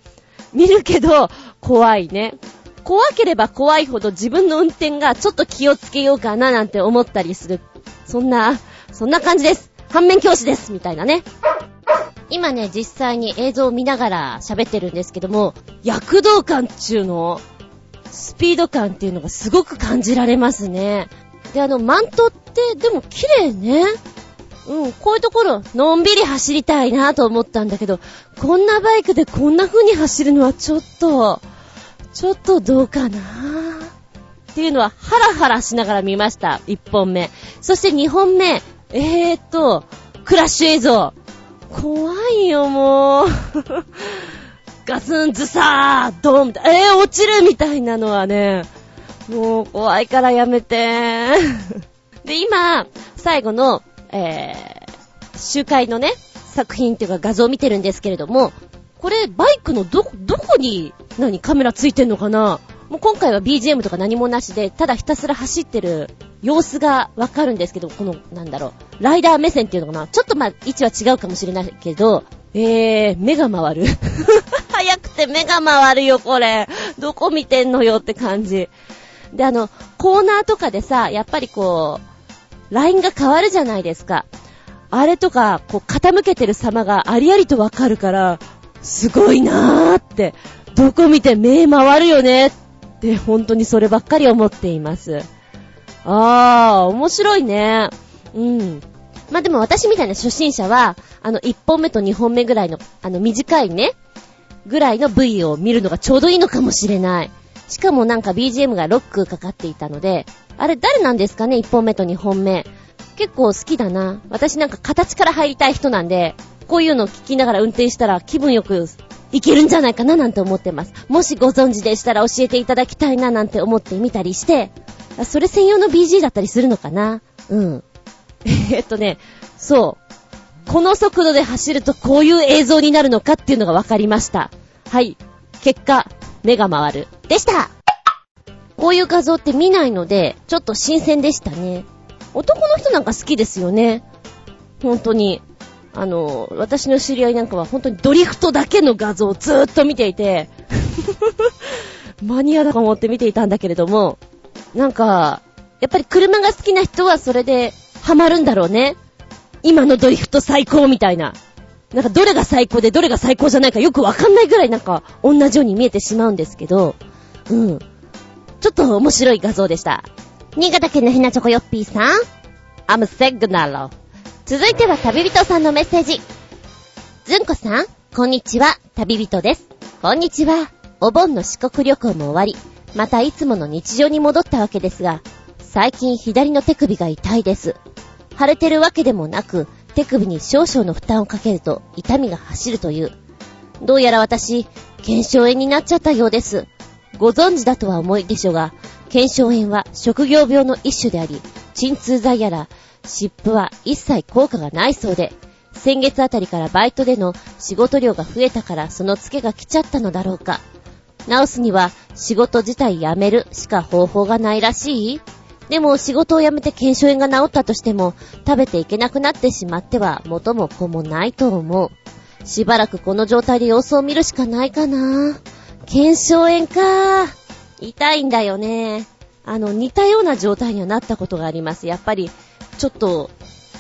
見るけど、怖いね。怖ければ怖いほど自分の運転がちょっと気をつけようかななんて思ったりする。そんな、そんな感じです。反面教師です。みたいなね。今ね、実際に映像を見ながら喋ってるんですけども、躍動感っちゅうの、スピード感っていうのがすごく感じられますね。で、あの、マントって、でも綺麗ね。うん、こういうところ、のんびり走りたいなと思ったんだけど、こんなバイクでこんな風に走るのはちょっと、ちょっとどうかなっていうのは、ハラハラしながら見ました。1本目。そして2本目。えーっと、クラッシュ映像。怖いよ、もう。ガツンズサードンえー、落ちるみたいなのはね、もう怖いからやめて。で、今、最後の、えー、集会のね、作品っていうか画像を見てるんですけれども、これ、バイクのど、どこに、何、カメラついてんのかな？もう今回は BGM とか何もなしで、ただひたすら走ってる様子がわかるんですけど、この、なんだろう、ライダー目線っていうのかな？ちょっとまあ、位置は違うかもしれないけど、えー、目が回る。早くて目が回るよ、これ。どこ見てんのよって感じ。で、あの、コーナーとかでさ、やっぱりこう、ラインが変わるじゃないですか。あれとか、こう、傾けてる様がありありとわかるから、すごいなーって、どこ見て目回るよねって、本当にそればっかり思っています。あー、面白いね。うん。まあ、でも私みたいな初心者は、あの、1本目と2本目ぐらいの、あの、短いね、ぐらいの V を見るのがちょうどいいのかもしれない。しかもなんか BGM がロックかかっていたので、あれ誰なんですかね ?1 本目と2本目。結構好きだな。私なんか形から入りたい人なんで、こういうのを聞きながら運転したら気分よくいけるんじゃないかななんて思ってます。もしご存知でしたら教えていただきたいななんて思ってみたりして、それ専用の BG だったりするのかな？うん。えっとね、そう。この速度で走るとこういう映像になるのかっていうのが分かりました。はい。結果、目が回る。でしたこういう画像って見ないので、ちょっと新鮮でしたね。男の人なんか好きですよね。本当に。あの、私の知り合いなんかは本当にドリフトだけの画像をずーっと見ていて、マニアだと思って見ていたんだけれども、なんか、やっぱり車が好きな人はそれでハマるんだろうね。今のドリフト最高みたいな。なんかどれが最高でどれが最高じゃないかよくわかんないぐらいなんか同じように見えてしまうんですけど、うん。ちょっと面白い画像でした。新潟県のひなちょこよっぴーさん。I'm signal. 続いては旅人さんのメッセージ。ずんこさん、こんにちは、旅人です。こんにちは。お盆の四国旅行も終わり、またいつもの日常に戻ったわけですが、最近左の手首が痛いです。腫れてるわけでもなく、手首に少々の負担をかけると痛みが走るという。どうやら私、腱鞘炎になっちゃったようです。ご存知だとは思いでしょうが、腱鞘炎は職業病の一種であり、鎮痛剤やら、湿布は一切効果がないそうで、先月あたりからバイトでの仕事量が増えたからそのツケが来ちゃったのだろうか。治すには仕事自体やめるしか方法がないらしい？でも仕事を辞めて腱鞘炎が治ったとしても食べていけなくなってしまっては元も子もないと思う。しばらくこの状態で様子を見るしかないかな。腱鞘炎か。痛いんだよね。あの、似たような状態にはなったことがあります。やっぱり、ちょっと、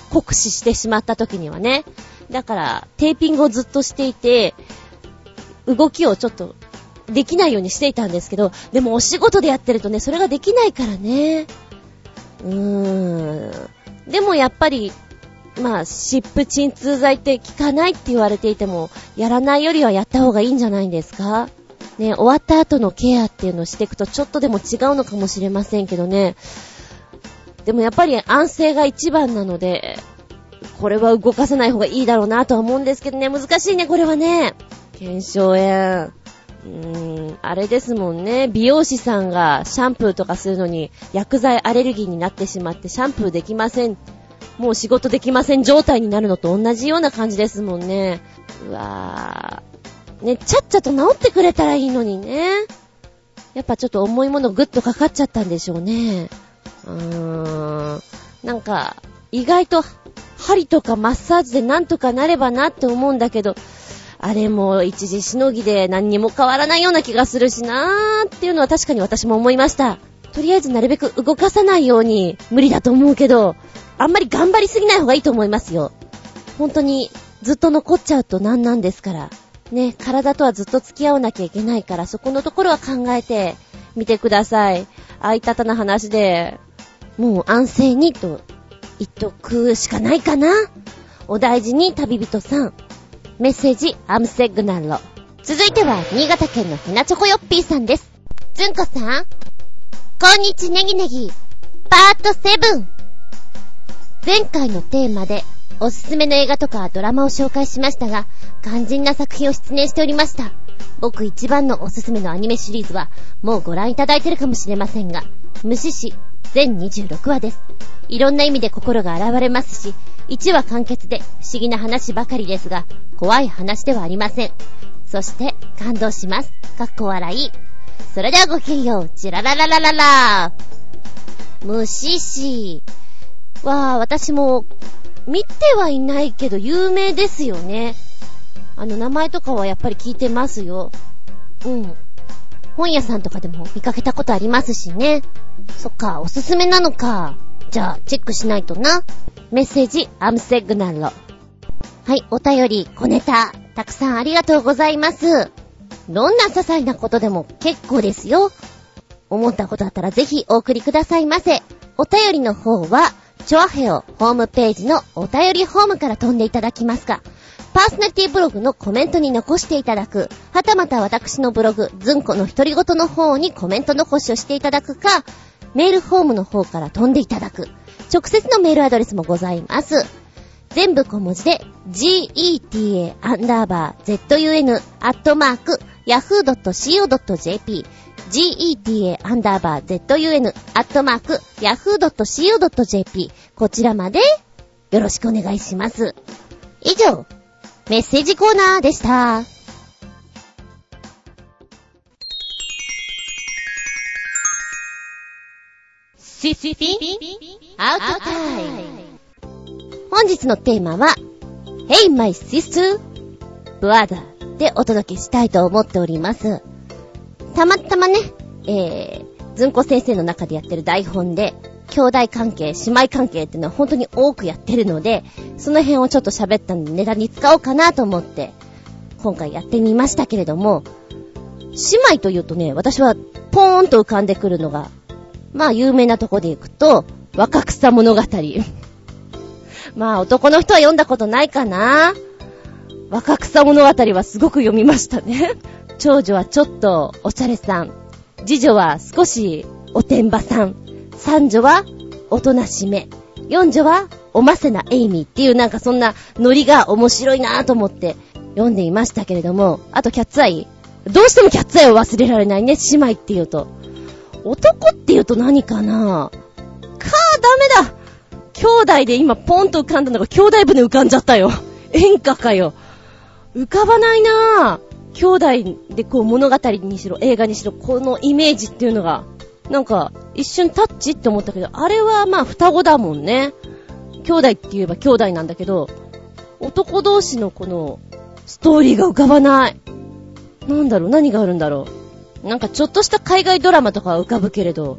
酷使してしまった時にはね。だから、テーピングをずっとしていて、動きをちょっと、できないようにしていたんですけど、でもお仕事でやってるとね、それができないからね。うーん。でもやっぱり、まあ、湿布鎮痛剤って効かないって言われていても、やらないよりはやった方がいいんじゃないんですか？ね、終わった後のケアっていうのをしていくとちょっとでも違うのかもしれませんけどね。でもやっぱり安静が一番なので、これは動かさない方がいいだろうなとは思うんですけどね、難しいね、これはね。検証炎。うーん、あれですもんね。美容師さんがシャンプーとかするのに薬剤アレルギーになってしまってシャンプーできません。もう仕事できません状態になるのと同じような感じですもんね。うわ。ね、ちゃっちゃと治ってくれたらいいのにね。やっぱちょっと重いものぐっとかかっちゃったんでしょうね。うーん。なんか、意外と針とかマッサージでなんとかなればなって思うんだけど、あれも一時しのぎで何にも変わらないような気がするしなーっていうのは確かに私も思いました。とりあえずなるべく動かさないように無理だと思うけど、あんまり頑張りすぎない方がいいと思いますよ。本当にずっと残っちゃうとなんなんですから。ね、体とはずっと付き合わなきゃいけないから、そこのところは考えてみてください。あいたたな話で、もう安静にと言っとくしかないかな。お大事に旅人さん。メッセージ、アムセグナロ。続いては、新潟県のひなチョコヨッピーさんです。ずんこさん、こんにちネギネギ、パート7。前回のテーマで、おすすめの映画とかドラマを紹介しましたが、肝心な作品を出演しておりました。僕一番のおすすめのアニメシリーズは、もうご覧いただいてるかもしれませんが、無視し、全26話です。いろんな意味で心が現れますし、1話完結で不思議な話ばかりですが、怖い話ではありません。そして、感動します。かっこ笑い。それではごきげんよう。チララララララ虫師は、私も、見てはいないけど有名ですよね。あの、名前とかはやっぱり聞いてますよ。うん。本屋さんとかでも見かけたことありますしね。そっか、おすすめなのか。じゃあ、チェックしないとな。メッセージ、アムセグナロ。はい、お便り、小ネタ、たくさんありがとうございます。どんな些細なことでも結構ですよ。思ったことあったらぜひお送りくださいませ。お便りの方は、チョアヘオホームページのお便りホームから飛んでいただきますか、パーソナリティブログのコメントに残していただく、はたまた私のブログ、ズンコの独り言の方にコメント残しをしていただくか、メールフォームの方から飛んでいただく。直接のメールアドレスもございます。全部小文字で、geta_zun アットマーク、yahoo.co.jp geta アンダーバー zun アットマーク yahoo.co.jp こちらまでよろしくお願いします。以上、メッセージコーナーでした。シシピアウトタイム。本日のテーマは、Hey my sister, brother でお届けしたいと思っております。たまたまね、えー、ずんこ先生の中でやってる台本で、兄弟関係、姉妹関係っていうのは本当に多くやってるので、その辺をちょっと喋ったんでネタに使おうかなと思って、今回やってみましたけれども、姉妹というとね、私はポーンと浮かんでくるのが、まあ有名なとこで行くと、若草物語。まあ男の人は読んだことないかな若草物語はすごく読みましたね。長女はちょっとおしゃれさん。次女は少しおてんばさん。三女はおとなしめ。四女はおませなエイミーっていうなんかそんなノリが面白いなぁと思って読んでいましたけれども、あとキャッツアイ。どうしてもキャッツアイを忘れられないね、姉妹っていうと。男っていうと何かな？ぁかあ、ダメだ兄弟で今ポンと浮かんだのが兄弟船浮かんじゃったよ。演歌かよ。浮かばないなぁ。兄弟でこう物語にしろ、映画にしろ、このイメージっていうのが、なんか一瞬タッチって思ったけど、あれはまあ双子だもんね。兄弟って言えば兄弟なんだけど、男同士のこのストーリーが浮かばない。なんだろう何があるんだろうなんかちょっとした海外ドラマとかは浮かぶけれど、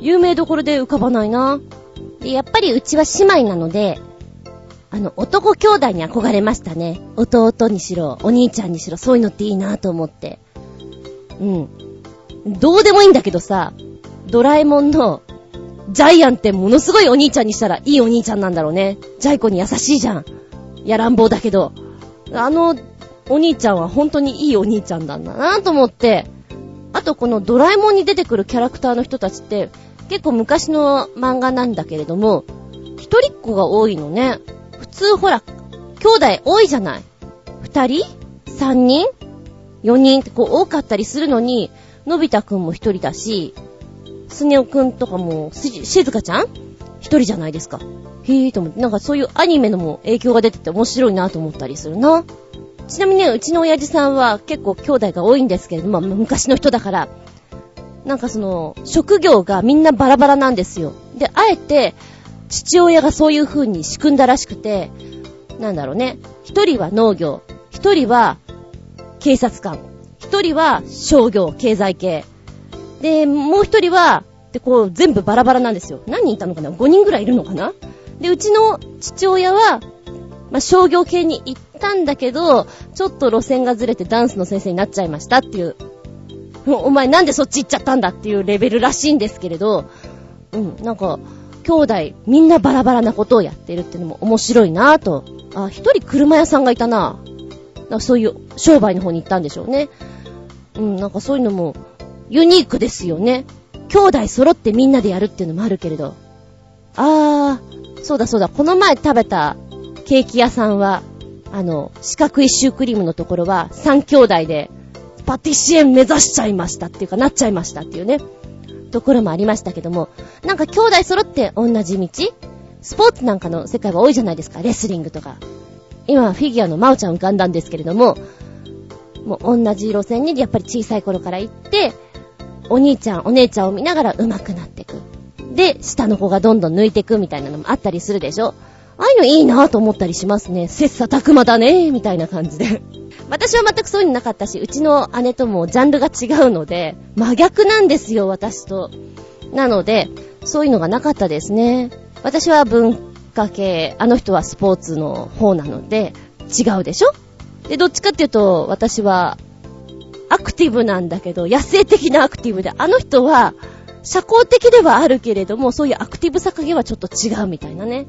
有名どころで浮かばないな。で、やっぱりうちは姉妹なので、あの、男兄弟に憧れましたね。弟にしろ、お兄ちゃんにしろ、そういうのっていいなと思って。うん。どうでもいいんだけどさ、ドラえもんの、ジャイアンってものすごいお兄ちゃんにしたらいいお兄ちゃんなんだろうね。ジャイ子に優しいじゃん。やらんぼうだけど。あの、お兄ちゃんは本当にいいお兄ちゃんなんだなと思って。あとこのドラえもんに出てくるキャラクターの人たちって、結構昔の漫画なんだけれども、一人っ子が多いのね。普通ほら、兄弟多いじゃない。二人？三人？四人？ってこう多かったりするのに、のび太くんも一人だし、スネ夫くんとかも、し、ずかちゃん？一人じゃないですか。へぇーと思って、なんかそういうアニメのも影響が出てて面白いなと思ったりするな。ちなみにね、うちの親父さんは結構兄弟が多いんですけれども、まあ昔の人だから、なんかその、職業がみんなバラバラなんですよ。で、あえて、父親がそういう風に仕組んだらしくて、なんだろうね。一人は農業、一人は警察官、一人は商業、経済系。で、もう一人は、で、こう、全部バラバラなんですよ。何人いたのかな ?5 人ぐらいいるのかな？で、うちの父親は、まあ、商業系に行ったんだけど、ちょっと路線がずれてダンスの先生になっちゃいましたっていう。お前なんでそっち行っちゃったんだっていうレベルらしいんですけれど、うん、なんか、兄弟みんなバラバラなことをやってるっていうのも面白いなぁと。あ、一人車屋さんがいたななそういう商売の方に行ったんでしょうね。うん、なんかそういうのもユニークですよね。兄弟揃ってみんなでやるっていうのもあるけれど。あー、そうだそうだ、この前食べたケーキ屋さんは、あの、四角いシュークリームのところは三兄弟でパティシエン目指しちゃいましたっていうかなっちゃいましたっていうね、ところもありましたけども、なんか兄弟揃って同じ道？スポーツなんかの世界は多いじゃないですか、レスリングとか。今はフィギュアの真央ちゃん浮かんだんですけれども、もう同じ路線にやっぱり小さい頃から行って、お兄ちゃん、お姉ちゃんを見ながら上手くなっていく。で、下の子がどんどん抜いていくみたいなのもあったりするでしょ？ああいうのいいなと思ったりしますね。切磋琢磨だねみたいな感じで。私は全くそういうのなかったし、うちの姉ともジャンルが違うので、真逆なんですよ、私と。なので、そういうのがなかったですね。私は文化系、あの人はスポーツの方なので、違うでしょ？で、どっちかっていうと、私は、アクティブなんだけど、野生的なアクティブで、あの人は、社交的ではあるけれども、そういうアクティブさ加減はちょっと違うみたいなね。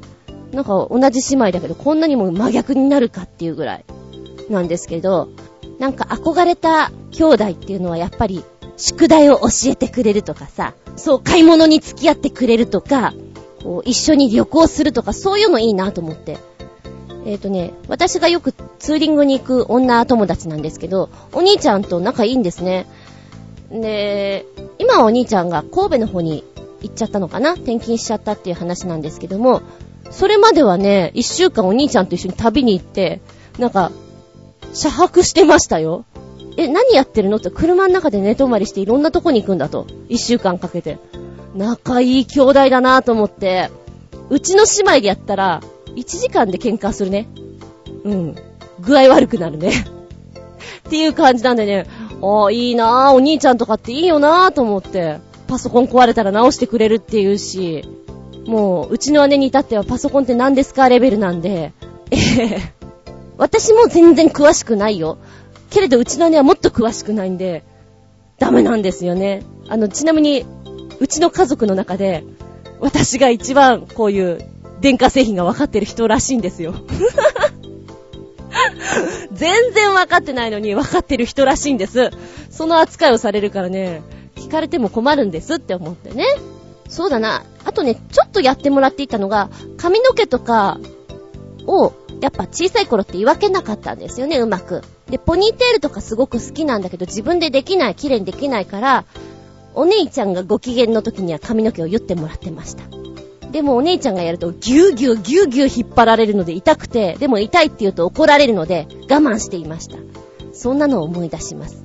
なんか同じ姉妹だけど、こんなにも真逆になるかっていうぐらいなんですけど、なんか憧れた兄弟っていうのはやっぱり、宿題を教えてくれるとかさ、そう、買い物に付き合ってくれるとか、こう、一緒に旅行するとか、そういうのいいなと思って。えっ、とね、私がよくツーリングに行く女友達なんですけど、お兄ちゃんと仲いいんですね。で、今はお兄ちゃんが神戸の方に行っちゃったのかな？転勤しちゃったっていう話なんですけども、それまではね、一週間お兄ちゃんと一緒に旅に行って、なんか、車泊してましたよ。え、何やってるのって車の中で寝泊まりしていろんなとこに行くんだと。一週間かけて。仲いい兄弟だなぁと思って、うちの姉妹でやったら、1時間で喧嘩するね。うん。具合悪くなるね。っていう感じなんでね、ああ、いいなぁ、お兄ちゃんとかっていいよなぁと思って、パソコン壊れたら直してくれるっていうし、もう、うちの姉に至ってはパソコンって何ですかレベルなんで、え え私も全然詳しくないよ。けれど、うちの姉はもっと詳しくないんで、ダメなんですよね。あの、ちなみに、うちの家族の中で、私が一番こういう電化製品が分かってる人らしいんですよ。全然分かってないのに分かってる人らしいんです。その扱いをされるからね、聞かれても困るんですって思ってね。そうだな。あとね、ちょっとやってもらっていたのが、髪の毛とかを、やっぱ小さい頃って言い分けなかったんですよね、うまく。で、ポニーテールとかすごく好きなんだけど、自分でできない、綺麗にできないから、お姉ちゃんがご機嫌の時には髪の毛を言ってもらってました。でもお姉ちゃんがやるとギューギューギューギュー引っ張られるので痛くて、でも痛いって言うと怒られるので我慢していました。そんなのを思い出します。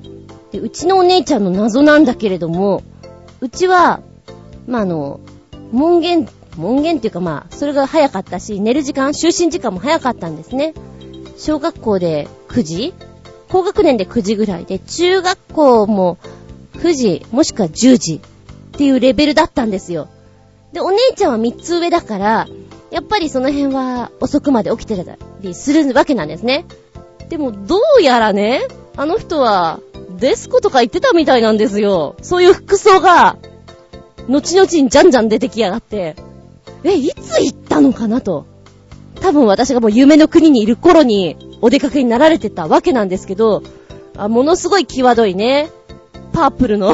で、うちのお姉ちゃんの謎なんだけれども、うちは、まあ、あの、門限、門限っていうかまあ、それが早かったし、寝る時間、就寝時間も早かったんですね。小学校で9時？高学年で9時ぐらいで、中学校も9時、もしくは10時っていうレベルだったんですよ。で、お姉ちゃんは3つ上だから、やっぱりその辺は遅くまで起きてたりするわけなんですね。でも、どうやらね、あの人は、デスコとか言ってたみたいなんですよ。そういう服装が、後々にじゃんじゃん出てきやがって、え、いつ行ったのかなと。多分私がもう夢の国にいる頃にお出かけになられてたわけなんですけど、あものすごい際どいね、パープルの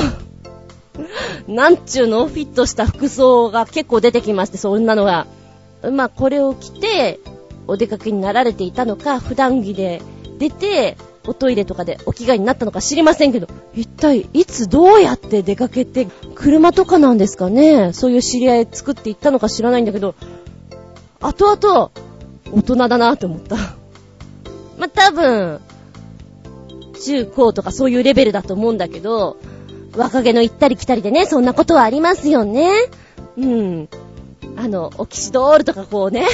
なんちゅうの？フィットした服装が結構出てきまして、そんなのが。まあ、これを着て、お出かけになられていたのか、普段着で出て、おトイレとかでお着替えになったのか知りませんけど、一体いつどうやって出かけて、車とかなんですかね？そういう知り合い作っていったのか知らないんだけど、後々、大人だなって思った。まあ、多分、中高とかそういうレベルだと思うんだけど、若気の行ったり来たりでね、そんなことはありますよね。うん。あの、オキシドールとかこうね、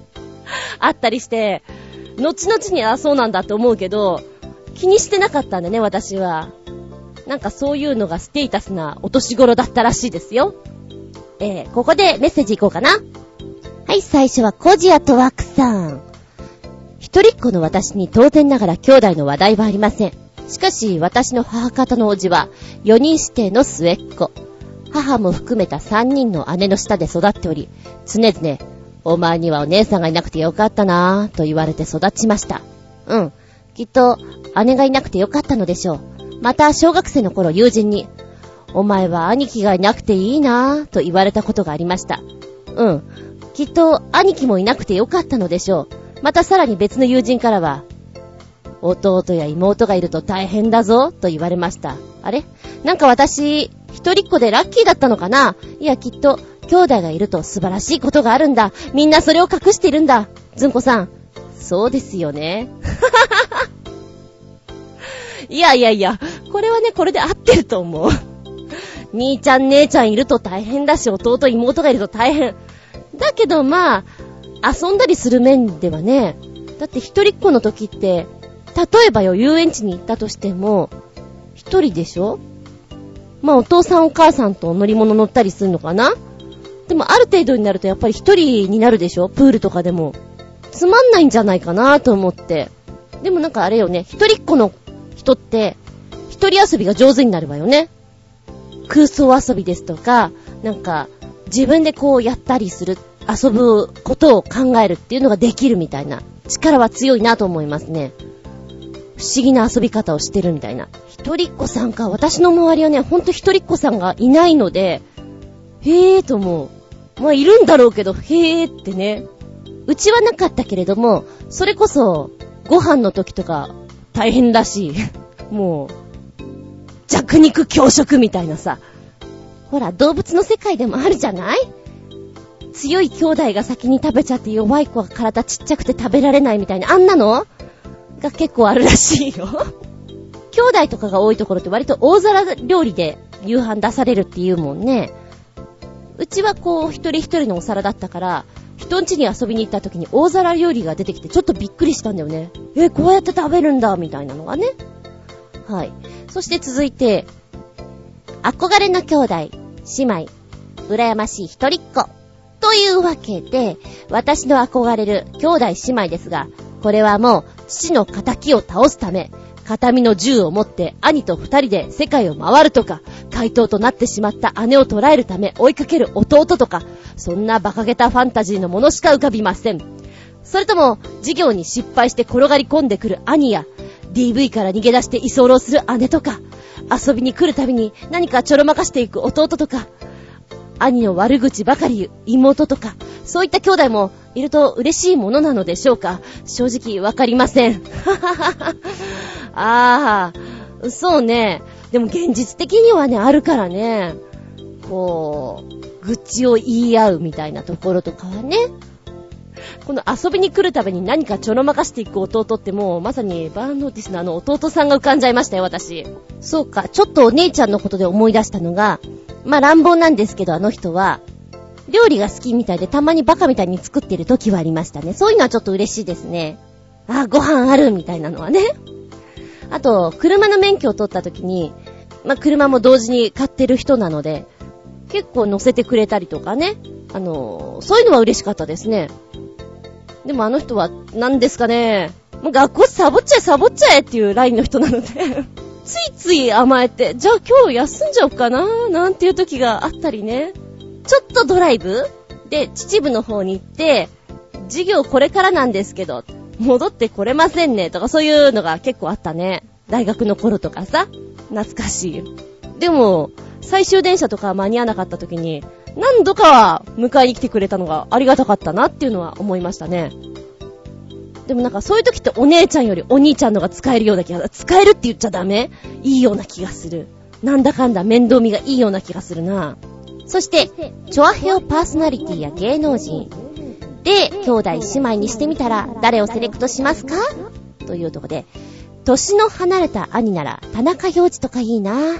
あったりして、後々にあそうなんだって思うけど、気にしてなかったんだね、私は。なんかそういうのがステータスなお年頃だったらしいですよ。えー、ここでメッセージいこうかな。はい、最初はコジアとワクさん。一人っ子の私に当然ながら兄弟の話題はありません。しかし、私の母方の叔父は、4人指定の末っ子。母も含めた3人の姉の下で育っており、常々、お前にはお姉さんがいなくてよかったなぁ、と言われて育ちました。うん。きっと、姉がいなくてよかったのでしょう。また、小学生の頃友人に、お前は兄貴がいなくていいなぁ、と言われたことがありました。うん。きっと、兄貴もいなくてよかったのでしょう。またさらに別の友人からは、弟や妹がいると大変だぞ、と言われました。あれ？なんか私、一人っ子でラッキーだったのかな？いや、きっと、兄弟がいると素晴らしいことがあるんだ。みんなそれを隠しているんだ。ずんこさん。そうですよね。いやいやいや、これはね、これで合ってると思う。兄ちゃん姉ちゃんいると大変だし、弟妹がいると大変。だけどまあ、遊んだりする面ではね、だって一人っ子の時って、例えばよ、遊園地に行ったとしても、一人でしょ？まあお父さんお母さんと乗り物乗ったりするのかな？でもある程度になるとやっぱり一人になるでしょ？プールとかでも。つまんないんじゃないかなと思って。でもなんかあれよね、一人っ子の人って、一人遊びが上手になるわよね。空想遊びですとか、なんか、自分でこうやったりする、遊ぶことを考えるっていうのができるみたいな。力は強いなと思いますね。不思議な遊び方をしてるみたいな。一人っ子さんか、私の周りはね、ほんと一人っ子さんがいないので、へーと思う。まあ、いるんだろうけど、へーってね。うちはなかったけれども、それこそ、ご飯の時とか、大変だし、もう、弱肉強食みたいなさ。ほら、動物の世界でもあるじゃない？強い兄弟が先に食べちゃって弱い子は体ちっちゃくて食べられないみたいな、あんなの？が結構あるらしいよ。兄弟とかが多いところって割と大皿料理で夕飯出されるって言うもんね。うちはこう、一人一人のお皿だったから、人ん家に遊びに行った時に大皿料理が出てきてちょっとびっくりしたんだよね。え、こうやって食べるんだ、みたいなのがね。はい。そして続いて、憧れの兄弟、姉妹、羨ましい一人っ子。というわけで、私の憧れる兄弟姉妹ですが、これはもう父の仇を倒すため、片身の銃を持って兄と二人で世界を回るとか、怪盗となってしまった姉を捕らえるため追いかける弟とか、そんな馬鹿げたファンタジーのものしか浮かびません。それとも、授業に失敗して転がり込んでくる兄や、DV から逃げ出して居候する姉とか、遊びに来るたびに何かちょろまかしていく弟とか、兄の悪口ばかり言う妹とか、そういった兄弟もいると嬉しいものなのでしょうか？正直わかりません。ああ、そうね。でも現実的にはね、あるからね。こう、愚痴を言い合うみたいなところとかはね。この遊びに来るたびに何かちょろまかしていく弟ってもうまさにバーンノーティスのあの弟さんが浮かんじゃいましたよ、私。そうか、ちょっとお姉ちゃんのことで思い出したのが、まあ乱暴なんですけどあの人は、料理が好きみたいでたまにバカみたいに作ってる時はありましたね。そういうのはちょっと嬉しいですね。あ、ご飯あるみたいなのはね。あと、車の免許を取った時に、まあ、車も同時に買ってる人なので、結構乗せてくれたりとかね。あの、そういうのは嬉しかったですね。でもあの人は、何ですかね。もう学校サボっちゃえサボっちゃえっていうラインの人なので ついつい甘えて、じゃあ今日休んじゃおうかななんていう時があったりね。ちょっとドライブ？で、秩父の方に行って、授業これからなんですけど、戻ってこれませんねとかそういうのが結構あったね。大学の頃とかさ。懐かしい。でも、最終電車とか間に合わなかった時に、何度かは迎えに来てくれたのがありがたかったなっていうのは思いましたね。でもなんかそういう時ってお姉ちゃんよりお兄ちゃんのが使えるような気が、使えるって言っちゃダメ？いいような気がする。なんだかんだ面倒見がいいような気がするな。そして、チョアヘオパーソナリティや芸能人。で、兄弟姉妹にしてみたら誰をセレクトしますか？というとこで、年の離れた兄なら田中洋次とかいいな。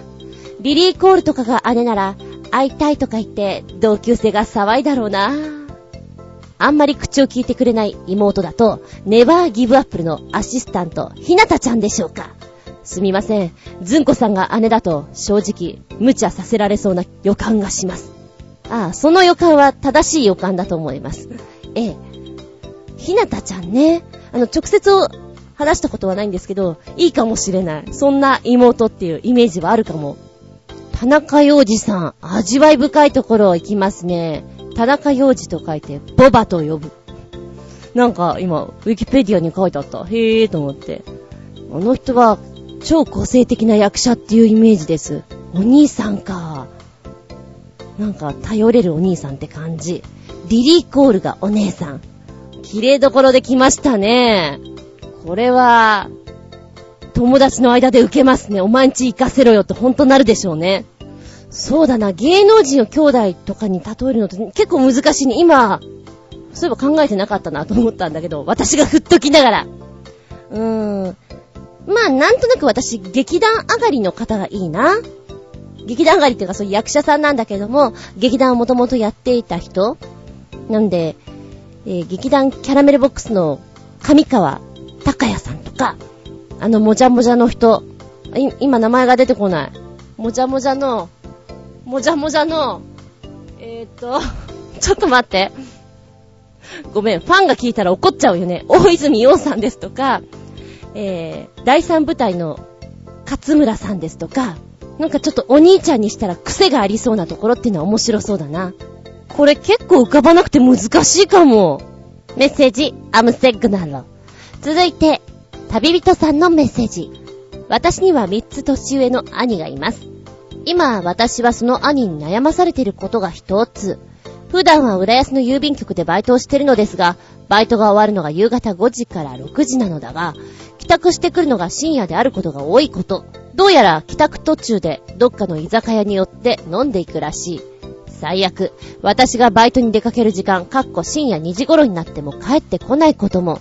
リリー・コールとかが姉なら会いたいとか言って同級生が騒いだろうな。あんまり口を聞いてくれない妹だと、ネバーギブアップルのアシスタント、ひなたちゃんでしょうか。すみません。ずんこさんが姉だと、正直、無茶させられそうな予感がします。ああ、その予感は正しい予感だと思います。ええ。ひなたちゃんね。あの、直接話したことはないんですけど、いいかもしれない。そんな妹っていうイメージはあるかも。田中洋二さん、味わい深いところ行きますね。田中洋二と書いて、ボバと呼ぶ。なんか今、ウィキペディアに書いてあった。へぇーと思って。あの人は、超個性的な役者っていうイメージです。お兄さんか。なんか、頼れるお兄さんって感じ。リリー・コールがお姉さん。綺麗どころで来ましたね。これは、友達の間で受けますね。お前んち行かせろよってほんとなるでしょうね。そうだな、芸能人を兄弟とかに例えるのって結構難しいね。今、そういえば考えてなかったなと思ったんだけど、私が振っときながら。うーん。まあ、なんとなく私、劇団上がりの方がいいな。劇団上がりっていうかそういう役者さんなんだけども、劇団をもともとやっていた人。なんで、えー、劇団キャラメルボックスの上川高谷さんとか、あの、もじゃもじゃの人。今名前が出てこない。もじゃもじゃの、もじゃもじゃの、えー、っと、ちょっと待って。ごめん、ファンが聞いたら怒っちゃうよね。大泉洋さんですとか、えー、第三部隊の勝村さんですとか、なんかちょっとお兄ちゃんにしたら癖がありそうなところっていうのは面白そうだな。これ結構浮かばなくて難しいかも。メッセージ、アムセグナロ。続いて、旅人さんのメッセージ。私には3つ年上の兄がいます。今、私はその兄に悩まされていることが一つ。普段は浦安の郵便局でバイトをしているのですが、バイトが終わるのが夕方5時から6時なのだが、帰宅してくるのが深夜であることが多いこと。どうやら帰宅途中でどっかの居酒屋によって飲んでいくらしい。最悪、私がバイトに出かける時間、かっこ深夜2時頃になっても帰ってこないことも。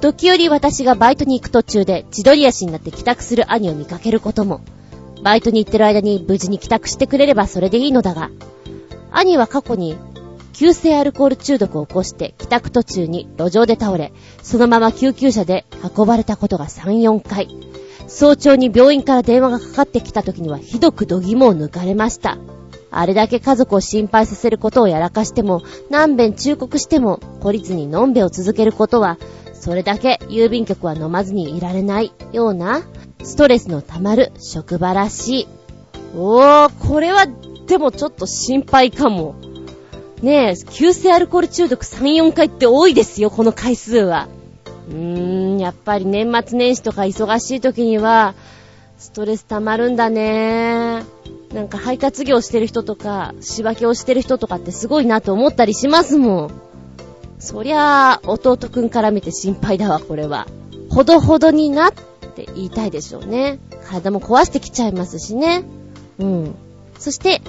時折私がバイトに行く途中で千鳥足になって帰宅する兄を見かけることも。バイトに行ってる間に無事に帰宅してくれればそれでいいのだが、兄は過去に急性アルコール中毒を起こして帰宅途中に路上で倒れ、そのまま救急車で運ばれたことが3、4回。早朝に病院から電話がかかってきた時にはひどく度肝を抜かれました。あれだけ家族を心配させることをやらかしても、何遍忠告しても、懲りずにのんべを続けることは、それだけ郵便局は飲まずにいられないような、ストレスの溜まる職場らしい。おー、これは、でもちょっと心配かも。ねえ、急性アルコール中毒3、4回って多いですよ、この回数は。うーん、やっぱり年末年始とか忙しい時には、ストレス溜まるんだね。なんか配達業してる人とか、仕分けをしてる人とかってすごいなと思ったりしますもん。そりゃあ、弟くんから見て心配だわ、これは。ほどほどになっって言いたいでしょうね。体も壊してきちゃいますしね。うん。そして、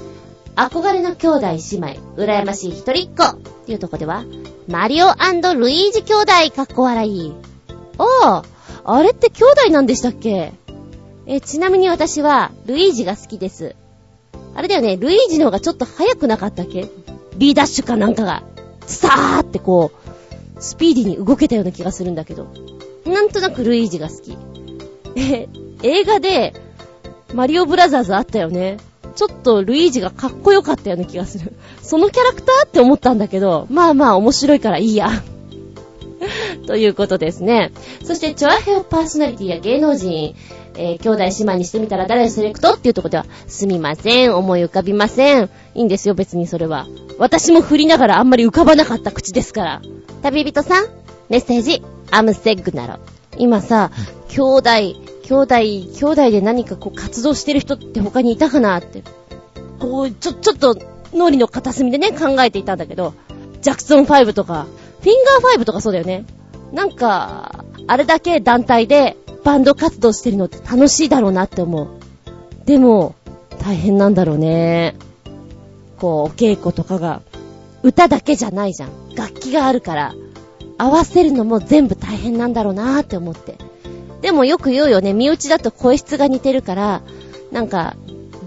憧れの兄弟姉妹、羨ましい一人っ子っていうとこでは、マリオルイージ兄弟かっこ笑い。ああ、あれって兄弟なんでしたっけ？え、ちなみに私は、ルイージが好きです。あれだよね、ルイージの方がちょっと早くなかったっけ ?B ダッシュかなんかが、さーってこう、スピーディーに動けたような気がするんだけど。なんとなくルイージが好き。え、映画で、マリオブラザーズあったよね。ちょっとルイージがかっこよかったような気がする。そのキャラクターって思ったんだけど、まあまあ面白いからいいや。ということですね。そして、チョアヘオパーソナリティや芸能人、えー、兄弟姉妹にしてみたら誰をセレクトっていうとこでは、すみません、思い浮かびません。いいんですよ、別にそれは。私も振りながらあんまり浮かばなかった口ですから。旅人さん、メッセージ、アムセッグなら。今さ、兄弟、兄弟、兄弟で何かこう活動してる人って他にいたかなって。こう、ちょ、ちょっと、脳裏の片隅でね、考えていたんだけど、ジャクソン5とか、フィンガー5とかそうだよね。なんか、あれだけ団体でバンド活動してるのって楽しいだろうなって思う。でも、大変なんだろうね。こう、お稽古とかが、歌だけじゃないじゃん。楽器があるから、合わせるのも全部大変なんだろうなーって思って。でもよく言うよね、身内だと声質が似てるから、なんか、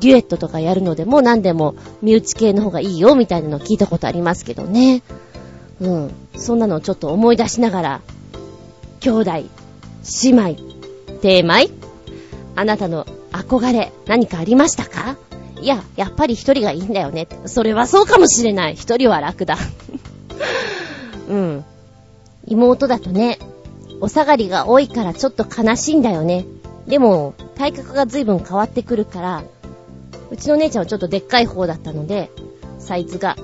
デュエットとかやるのでも何でも身内系の方がいいよみたいなの聞いたことありますけどね。うん。そんなのをちょっと思い出しながら、兄弟、姉妹、テーマイあなたの憧れ何かありましたか？いや、やっぱり一人がいいんだよね。それはそうかもしれない。一人は楽だ。うん。妹だとね、お下がりが多いからちょっと悲しいんだよね。でも、体格が随分変わってくるから、うちの姉ちゃんはちょっとでっかい方だったので、サイズが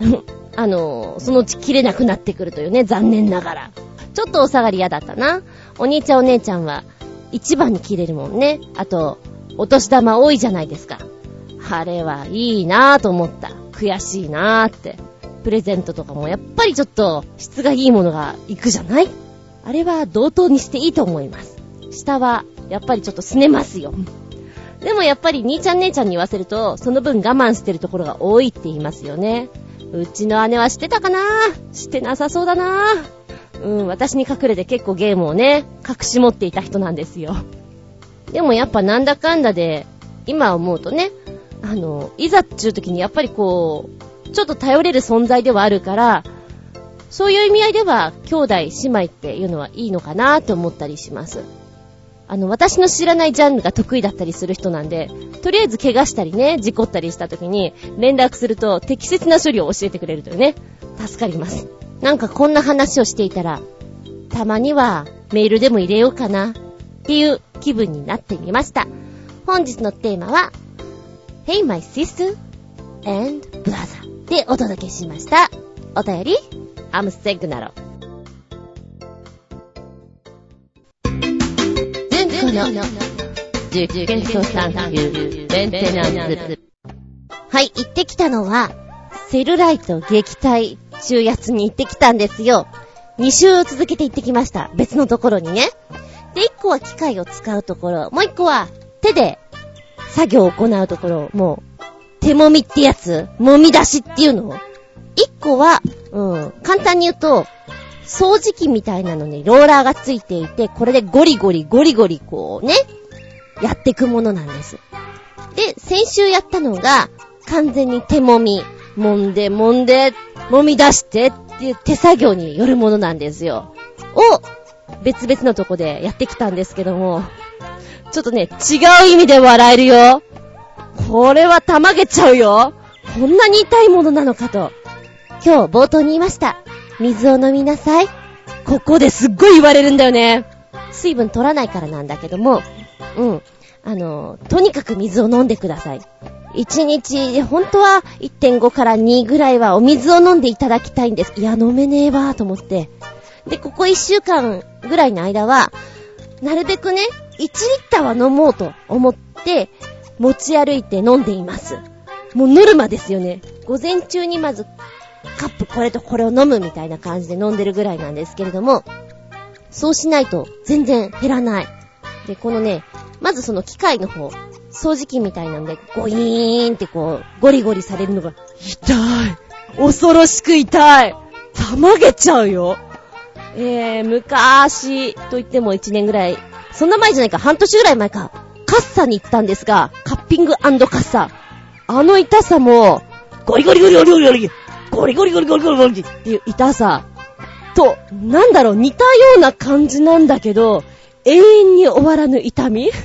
あの、そのうち切れなくなってくるというね、残念ながら。ちょっとお下がり嫌だったな。お兄ちゃんお姉ちゃんは、一番に切れるもんね。あと、お年玉多いじゃないですか。あれはいいなぁと思った。悔しいなぁって。プレゼントとかもやっぱりちょっと質がいいものが行くじゃない？あれは同等にしていいと思います。下はやっぱりちょっと拗ねますよ。でもやっぱり兄ちゃん姉ちゃんに言わせると、その分我慢してるところが多いって言いますよね。うちの姉は知ってたかな？知ってなさそうだな？うん、私に隠れて結構ゲームをね、隠し持っていた人なんですよ。でもやっぱなんだかんだで、今思うとね、あの、いざっていう時にやっぱりこう、ちょっと頼れる存在ではあるから、そういう意味合いでは、兄弟、姉妹っていうのはいいのかなって思ったりします。あの、私の知らないジャンルが得意だったりする人なんで、とりあえず怪我したりね、事故ったりした時に、連絡すると適切な処理を教えてくれるというね、助かります。なんかこんな話をしていたら、たまにはメールでも入れようかな、っていう気分になってみました。本日のテーマは、Hey my sister and brother でお届けしました。お便り、アムステグナロ。の実験と探求メンテナンス。はい、行ってきたのは、セルライト撃退中やつに行ってきたんですよ。2週続けて行ってきました。別のところにね。で、1個は機械を使うところ、もう1個は手で作業を行うところ、もう、手もみってやつ、もみ出しっていうの？1個は、うん、簡単に言うと、掃除機みたいなのにローラーがついていて、これでゴリゴリゴリゴリこうね、やっていくものなんです。で、先週やったのが、完全に手もみ、揉んで揉んで、揉み出してっていう手作業によるものなんですよ。を、別々のとこでやってきたんですけども、ちょっとね、違う意味で笑えるよ。これはたまげちゃうよ。こんなに痛いものなのかと。今日冒頭に言いました。水を飲みなさい。ここですっごい言われるんだよね。水分取らないからなんだけども、うん。あの、とにかく水を飲んでください。1日、本当は1.5から2ぐらいはお水を飲んでいただきたいんです。いや、飲めねえわーと思って。で、ここ1週間ぐらいの間は、なるべくね、1リッターは飲もうと思って、持ち歩いて飲んでいます。もうノルマですよね。午前中にまず、カップこれとこれを飲むみたいな感じで飲んでるぐらいなんですけれども、そうしないと全然減らない。で、このね、まずその機械の方、掃除機みたいなんで、ゴイーンってこう、ゴリゴリされるのが、痛い恐ろしく痛いたまげちゃうよえー、昔と言っても1年ぐらい、そんな前じゃないか、半年ぐらい前か、ッサに行ったんですが、カッピングカッサ。あの痛さも、ゴリゴリゴリゴリゴリゴリ、ゴリゴリゴリゴリゴリゴリっていう痛さと、なんだろう、似たような感じなんだけど、永遠に終わらぬ痛み？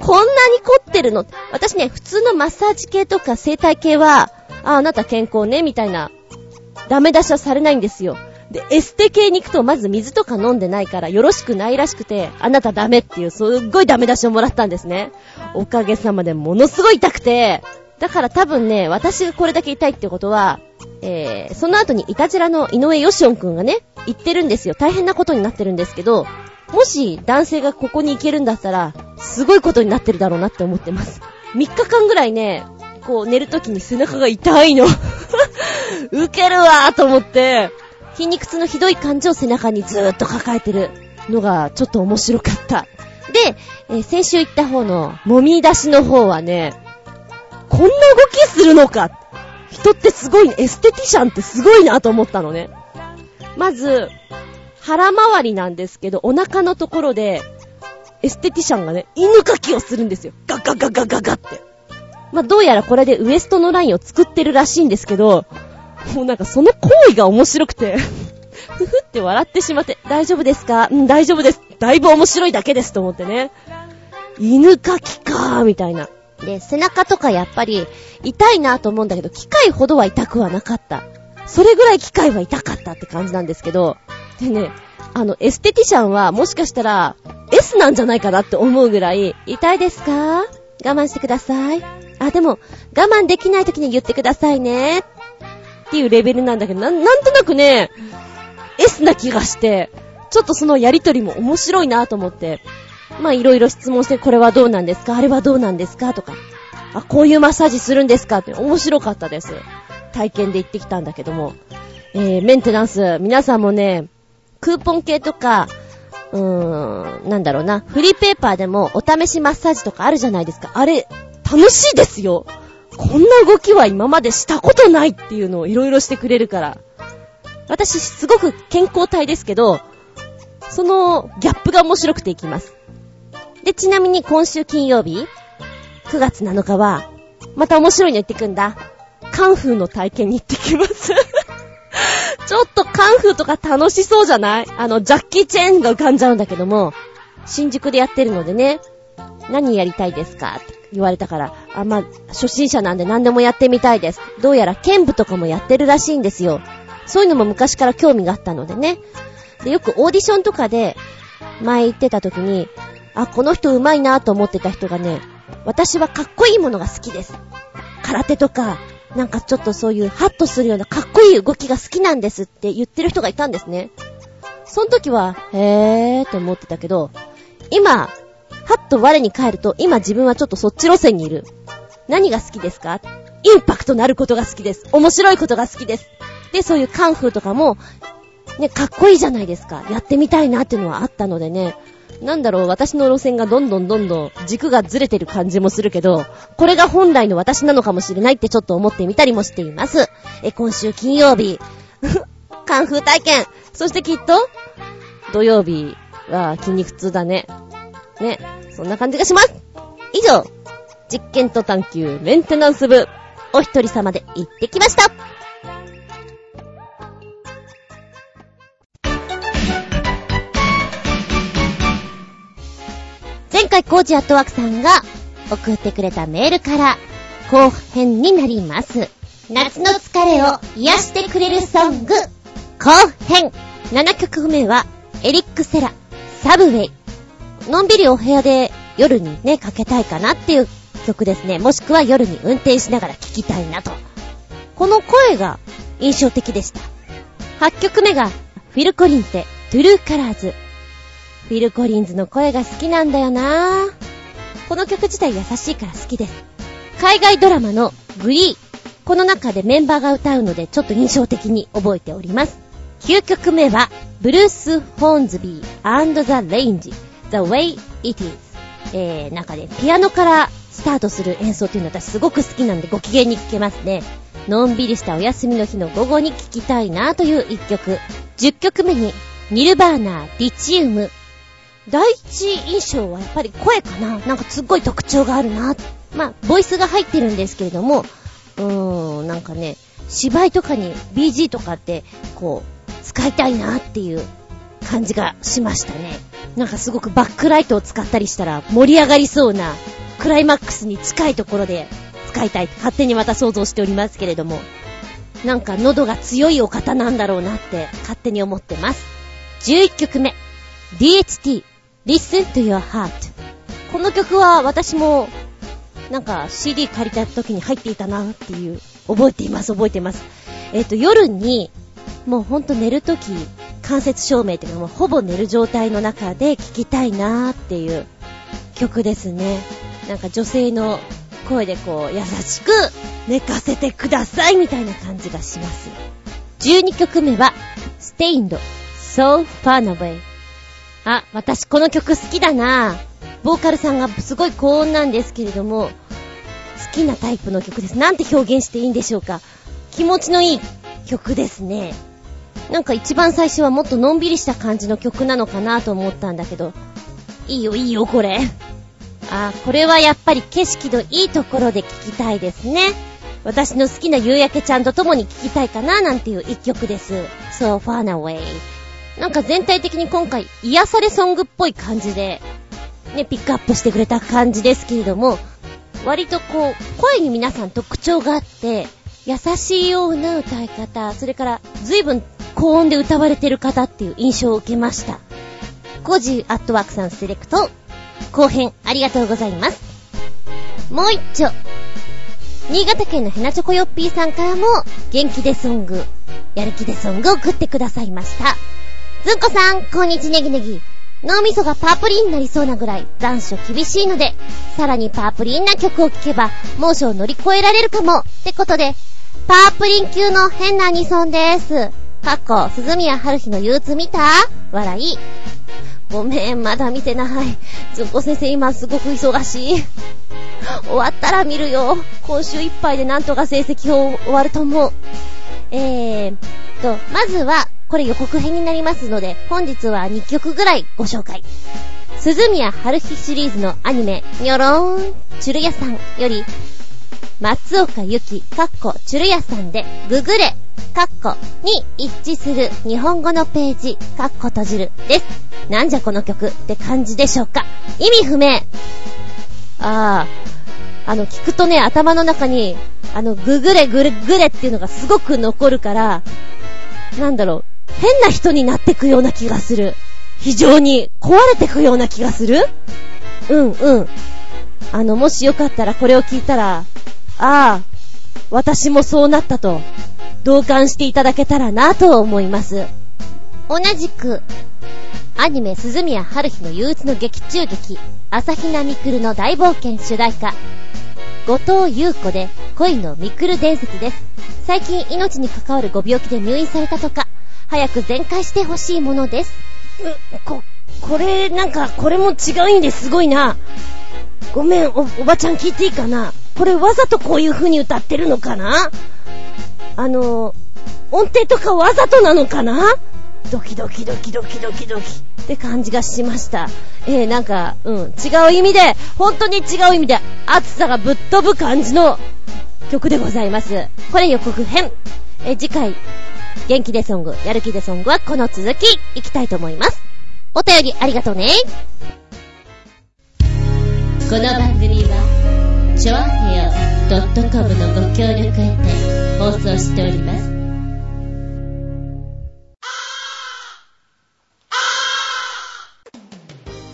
こんなに凝ってるの？私ね、普通のマッサージ系とか生体系は、あ、あなた健康ね、みたいな、ダメ出しはされないんですよ。で、エステ系に行くとまず水とか飲んでないからよろしくないらしくて、あなたダメっていう、すっごいダメ出しをもらったんですね。おかげさまでものすごい痛くて、だから多分ね、私がこれだけ痛いってことは、えー、その後にイタジラの井上義雄くんがね、言ってるんですよ。大変なことになってるんですけど、もし男性がここに行けるんだったら、すごいことになってるだろうなって思ってます。3日間ぐらいね、こう寝るときに背中が痛いの。ウケるわーと思って、筋肉痛のひどい感じを背中にずーっと抱えてるのがちょっと面白かった。で、えー、先週言った方の、もみ出しの方はね、こんな動きするのか人ってすごい、ね、エステティシャンってすごいなと思ったのね。まず、腹周りなんですけど、お腹のところで、エステティシャンがね、犬かきをするんですよ。ガガガガガガって。まあ、どうやらこれでウエストのラインを作ってるらしいんですけど、もうなんかその行為が面白くて ふふって笑ってしまって、大丈夫ですか？うん、大丈夫です。だいぶ面白いだけですと思ってね。犬かきかー、みたいな。で、背中とかやっぱり痛いなと思うんだけど、機械ほどは痛くはなかった。それぐらい機械は痛かったって感じなんですけど、でね、あの、エステティシャンはもしかしたら S なんじゃないかなって思うぐらい、痛いですか？我慢してください。あ、でも、我慢できない時に言ってくださいね。っていうレベルなんだけど、な、なんとなくね、S な気がして、ちょっとそのやりとりも面白いなと思って、まあいろいろ質問して、これはどうなんですか？あれはどうなんですか？とか、あ、こういうマッサージするんですか？って面白かったです。体験で行ってきたんだけども。えー、メンテナンス、皆さんもね、クーポン系とか、うーん、なんだろうな、フリーペーパーでもお試しマッサージとかあるじゃないですか。あれ、楽しいですよ。こんな動きは今までしたことないっていうのをいろいろしてくれるから。私、すごく健康体ですけど、そのギャップが面白くていきます。で、ちなみに今週金曜日、9月7日は、また面白いの行ってくんだ。カンフーの体験に行ってきます ちょっとカンフーとか楽しそうじゃない？あの、ジャッキーチェーンが浮かんじゃうんだけども、新宿でやってるのでね、何やりたいですか？って言われたから、あ、まあ、初心者なんで何でもやってみたいです。どうやら剣舞とかもやってるらしいんですよ。そういうのも昔から興味があったのでね。で、よくオーディションとかで、前行ってた時に、あ、この人上手いなと思ってた人がね、私はかっこいいものが好きです。空手とか、なんかちょっとそういうハッとするようなかっこいい動きが好きなんですって言ってる人がいたんですね。その時は、へーって思ってたけど、今、はっと我に返ると、今自分はちょっとそっち路線にいる。何が好きですか？インパクトのあることが好きです。面白いことが好きです。で、そういうカンフーとかも、ね、かっこいいじゃないですか。やってみたいなっていうのはあったのでね。なんだろう、私の路線がどんどんどんどん軸がずれてる感じもするけど、これが本来の私なのかもしれないってちょっと思ってみたりもしています。え、今週金曜日、カンフー体験。そしてきっと、土曜日は筋肉痛だね。ね。そんな感じがします。以上、実験と探求メンテナンス部お一人様で行ってきました前回コージアットワークさんが送ってくれたメールから後編になります。夏の疲れを癒してくれるソング後編7曲目はエリック・セラ、サブウェイ。のんびりお部屋で夜にね、かけたいかなっていう曲ですね。もしくは夜に運転しながら聴きたいなと。この声が印象的でした。8曲目がフィル・コリンズでトゥルーカラーズ。フィル・コリンズの声が好きなんだよなぁこの曲自体優しいから好きです。海外ドラマのグリー。この中でメンバーが歌うのでちょっと印象的に覚えております。9曲目は、ブルース・ホーンズビー and the Range The Way It Is。えー、中でピアノからスタートする演奏っていうの私すごく好きなんでご機嫌に聴けますね。のんびりしたお休みの日の午後に聴きたいなという一曲。10曲目に、ニルバーナー、リチウム。第一印象はやっぱり声かななんかすっごい特徴があるな。まあ、ボイスが入ってるんですけれども、うーん、なんかね、芝居とかに BG とかって、こう、使いたいなっていう感じがしましたね。なんかすごくバックライトを使ったりしたら盛り上がりそうなクライマックスに近いところで使いたい勝手にまた想像しておりますけれども。なんか喉が強いお方なんだろうなって勝手に思ってます。11曲目。DHT Listen to Your Heart この曲は私もなんか CD 借りた時に入っていたなっていう覚えています覚えていますえっ、ー、と夜にもうほんと寝る時間接照明っていうのもほぼ寝る状態の中で聴きたいなーっていう曲ですねなんか女性の声でこう優しく寝かせてくださいみたいな感じがします12曲目は Stained So Far Away あ、私この曲好きだなボーカルさんがすごい高音なんですけれども、好きなタイプの曲です。なんて表現していいんでしょうか。気持ちのいい曲ですね。なんか一番最初はもっとのんびりした感じの曲なのかなと思ったんだけど、いいよいいよこれ。あ、これはやっぱり景色のいいところで聴きたいですね。私の好きな夕焼けちゃんと共に聴きたいかななんていう一曲です。So far away. なんか全体的に今回癒されソングっぽい感じで、ね、ピックアップしてくれた感じですけれども、割とこう、声に皆さん特徴があって、優しいような歌い方、それから随分高音で歌われてる方っていう印象を受けました。コージーアットワークさんセレクト、後編ありがとうございます。もう一丁。新潟県のヘナチョコヨッピーさんからも元気でソング、やる気でソングを送ってくださいました。ずんこさん、こんにちネギネギ。脳みそがパープリンになりそうなぐらい残暑厳しいので、さらにパープリンな曲を聴けば猛暑を乗り越えられるかも。ってことで、パープリン級の変なアニソンです。かっこ、鈴宮春日の憂鬱見た？笑い。ごめん、まだ見てない。ずんこ先生今すごく忙しい。終わったら見るよ。今週いっぱいでなんとか成績表終わると思う。えーと、まずは、これ予告編になりますので、本日は2曲ぐらいご紹介。鈴宮春日シリーズのアニメ、にょろーん、チュルヤさんより、松岡ゆき、かっこ、チュルヤさんで、ググれ、かっこ、に一致する日本語のページ、かっこ閉じる、です。なんじゃこの曲って感じでしょうか意味不明。あー、あの、聞くとね、頭の中に、あの、ググレググレっていうのがすごく残るから、なんだろう、変な人になってくような気がする。非常に壊れてくような気がするうんうん。あの、もしよかったらこれを聞いたら、ああ、私もそうなったと、同感していただけたらなと思います。同じく、アニメ鈴宮春日の憂鬱の劇中劇、朝比奈みくるの大冒険主題歌、後藤優子で恋のみくる伝説です。最近命に関わるご病気で入院されたとか、早く全開してほしいものです。うこ、これ、なんか、これも違うんですごいな。ごめん、お、おばちゃん聞いていいかなこれわざとこういう風に歌ってるのかな？あの、音程とかわざとなのかな？ドキドキドキドキドキドキって感じがしました。えー、なんか、うん、違う意味で、本当に違う意味で、暑さがぶっ飛ぶ感じの曲でございます。これ予告編。え、次回、元気でソング、やる気でソングはこの続き、いきたいと思います。お便りありがとうね。この番組は、ちょあへよ .com のご協力へて放送しております。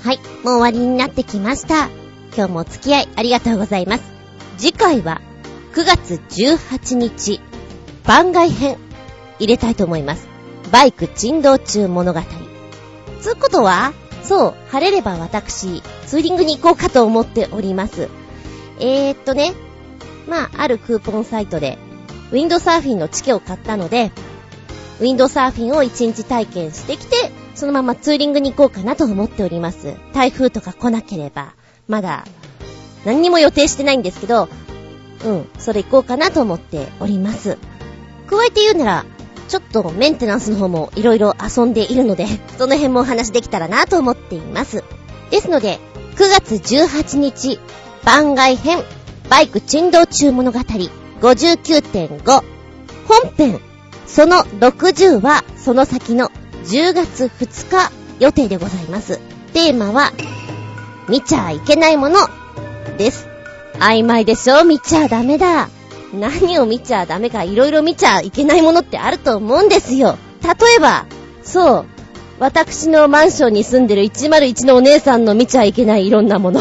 はい、もう終わりになってきました。今日もお付き合いありがとうございます。次回は9月18日、番外編、入れたいと思います。バイク珍道中物語。つうことは、そう、晴れれば私、ツーリングに行こうかと思っております。えー、っとね、まあ、あるクーポンサイトで、ウィンドサーフィンのチケを買ったので、ウィンドサーフィンを1日体験してきて、そのままツーリングに行こうかなと思っております。台風とか来なければ。まだ、何にも予定してないんですけど、うん、それ行こうかなと思っております。加えて言うなら、ちょっとメンテナンスの方も色々遊んでいるので、その辺もお話できたらなと思っています。ですので、9月18日、番外編、バイク珍道中物語59.5、本編、その60はその先の10月2日予定でございます。テーマは、見ちゃいけないものです。曖昧でしょ？見ちゃダメだ。何を見ちゃダメかいろいろ見ちゃいけないものってあると思うんですよ。例えば、そう、私のマンションに住んでる101のお姉さんの見ちゃいけないいろんなもの。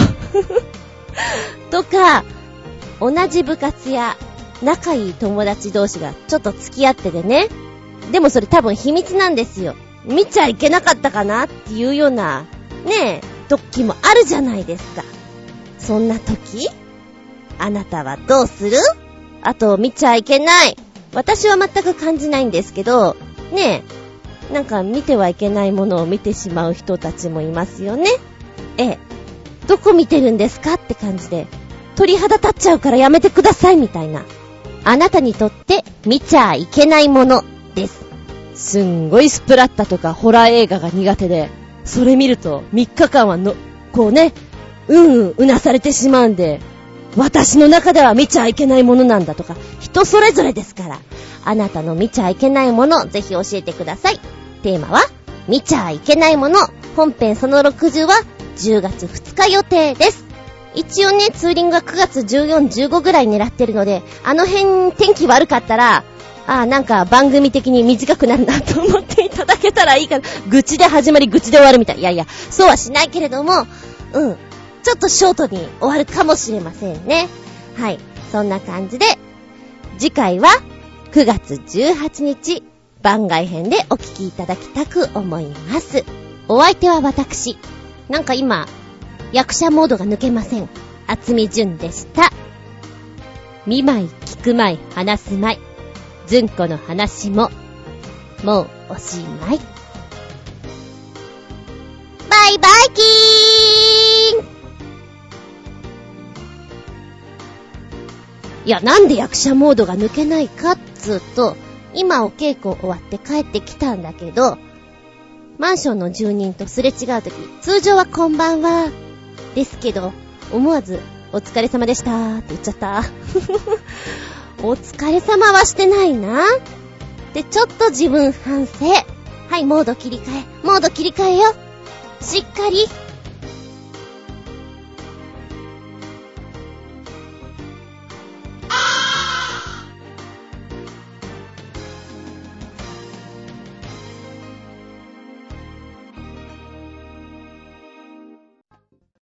とか、同じ部活や仲いい友達同士がちょっと付き合っててね。でもそれ多分秘密なんですよ。見ちゃいけなかったかなっていうような、ねえ、時もあるじゃないですか。そんな時あなたはどうする？あと、見ちゃいけない。私は全く感じないんですけど、ねえ、なんか見てはいけないものを見てしまう人たちもいますよね。ええ。どこ見てるんですか？って感じで、鳥肌立っちゃうからやめてくださいみたいな。あなたにとって見ちゃいけないものです。すんごいスプラッタとかホラー映画が苦手で、それ見ると3日間はの、こうね、うんうんうなされてしまうんで、私の中では見ちゃいけないものなんだとか、人それぞれですから、あなたの見ちゃいけないもの、ぜひ教えてください。テーマは、見ちゃいけないもの、本編その60は10月2日予定です。一応ね、ツーリングが9月14、15ぐらい狙ってるので、あの辺天気悪かったら、ああ、なんか番組的に短くなるなと思っていただけたらいいかな。愚痴で始まり愚痴で終わるみたい。いやいや、そうはしないけれども、うん。ちょっとショートに終わるかもしれませんね。はい。そんな感じで、次回は9月18日番外編でお聞きいただきたく思います。お相手は私。なんか今、役者モードが抜けません。厚み純でした。見舞い、聞く舞い、話す舞い。ずんこの話も、もうおしまい。バイバイキーンいや、なんで役者モードが抜けないかっつうと、今お稽古終わって帰ってきたんだけど、マンションの住人とすれ違うとき、通常はこんばんは、ですけど、思わず、お疲れ様でしたって言っちゃった。お疲れ様はしてないな。で、ちょっと自分反省。はい、モード切り替え。モード切り替えよ。しっかり。あ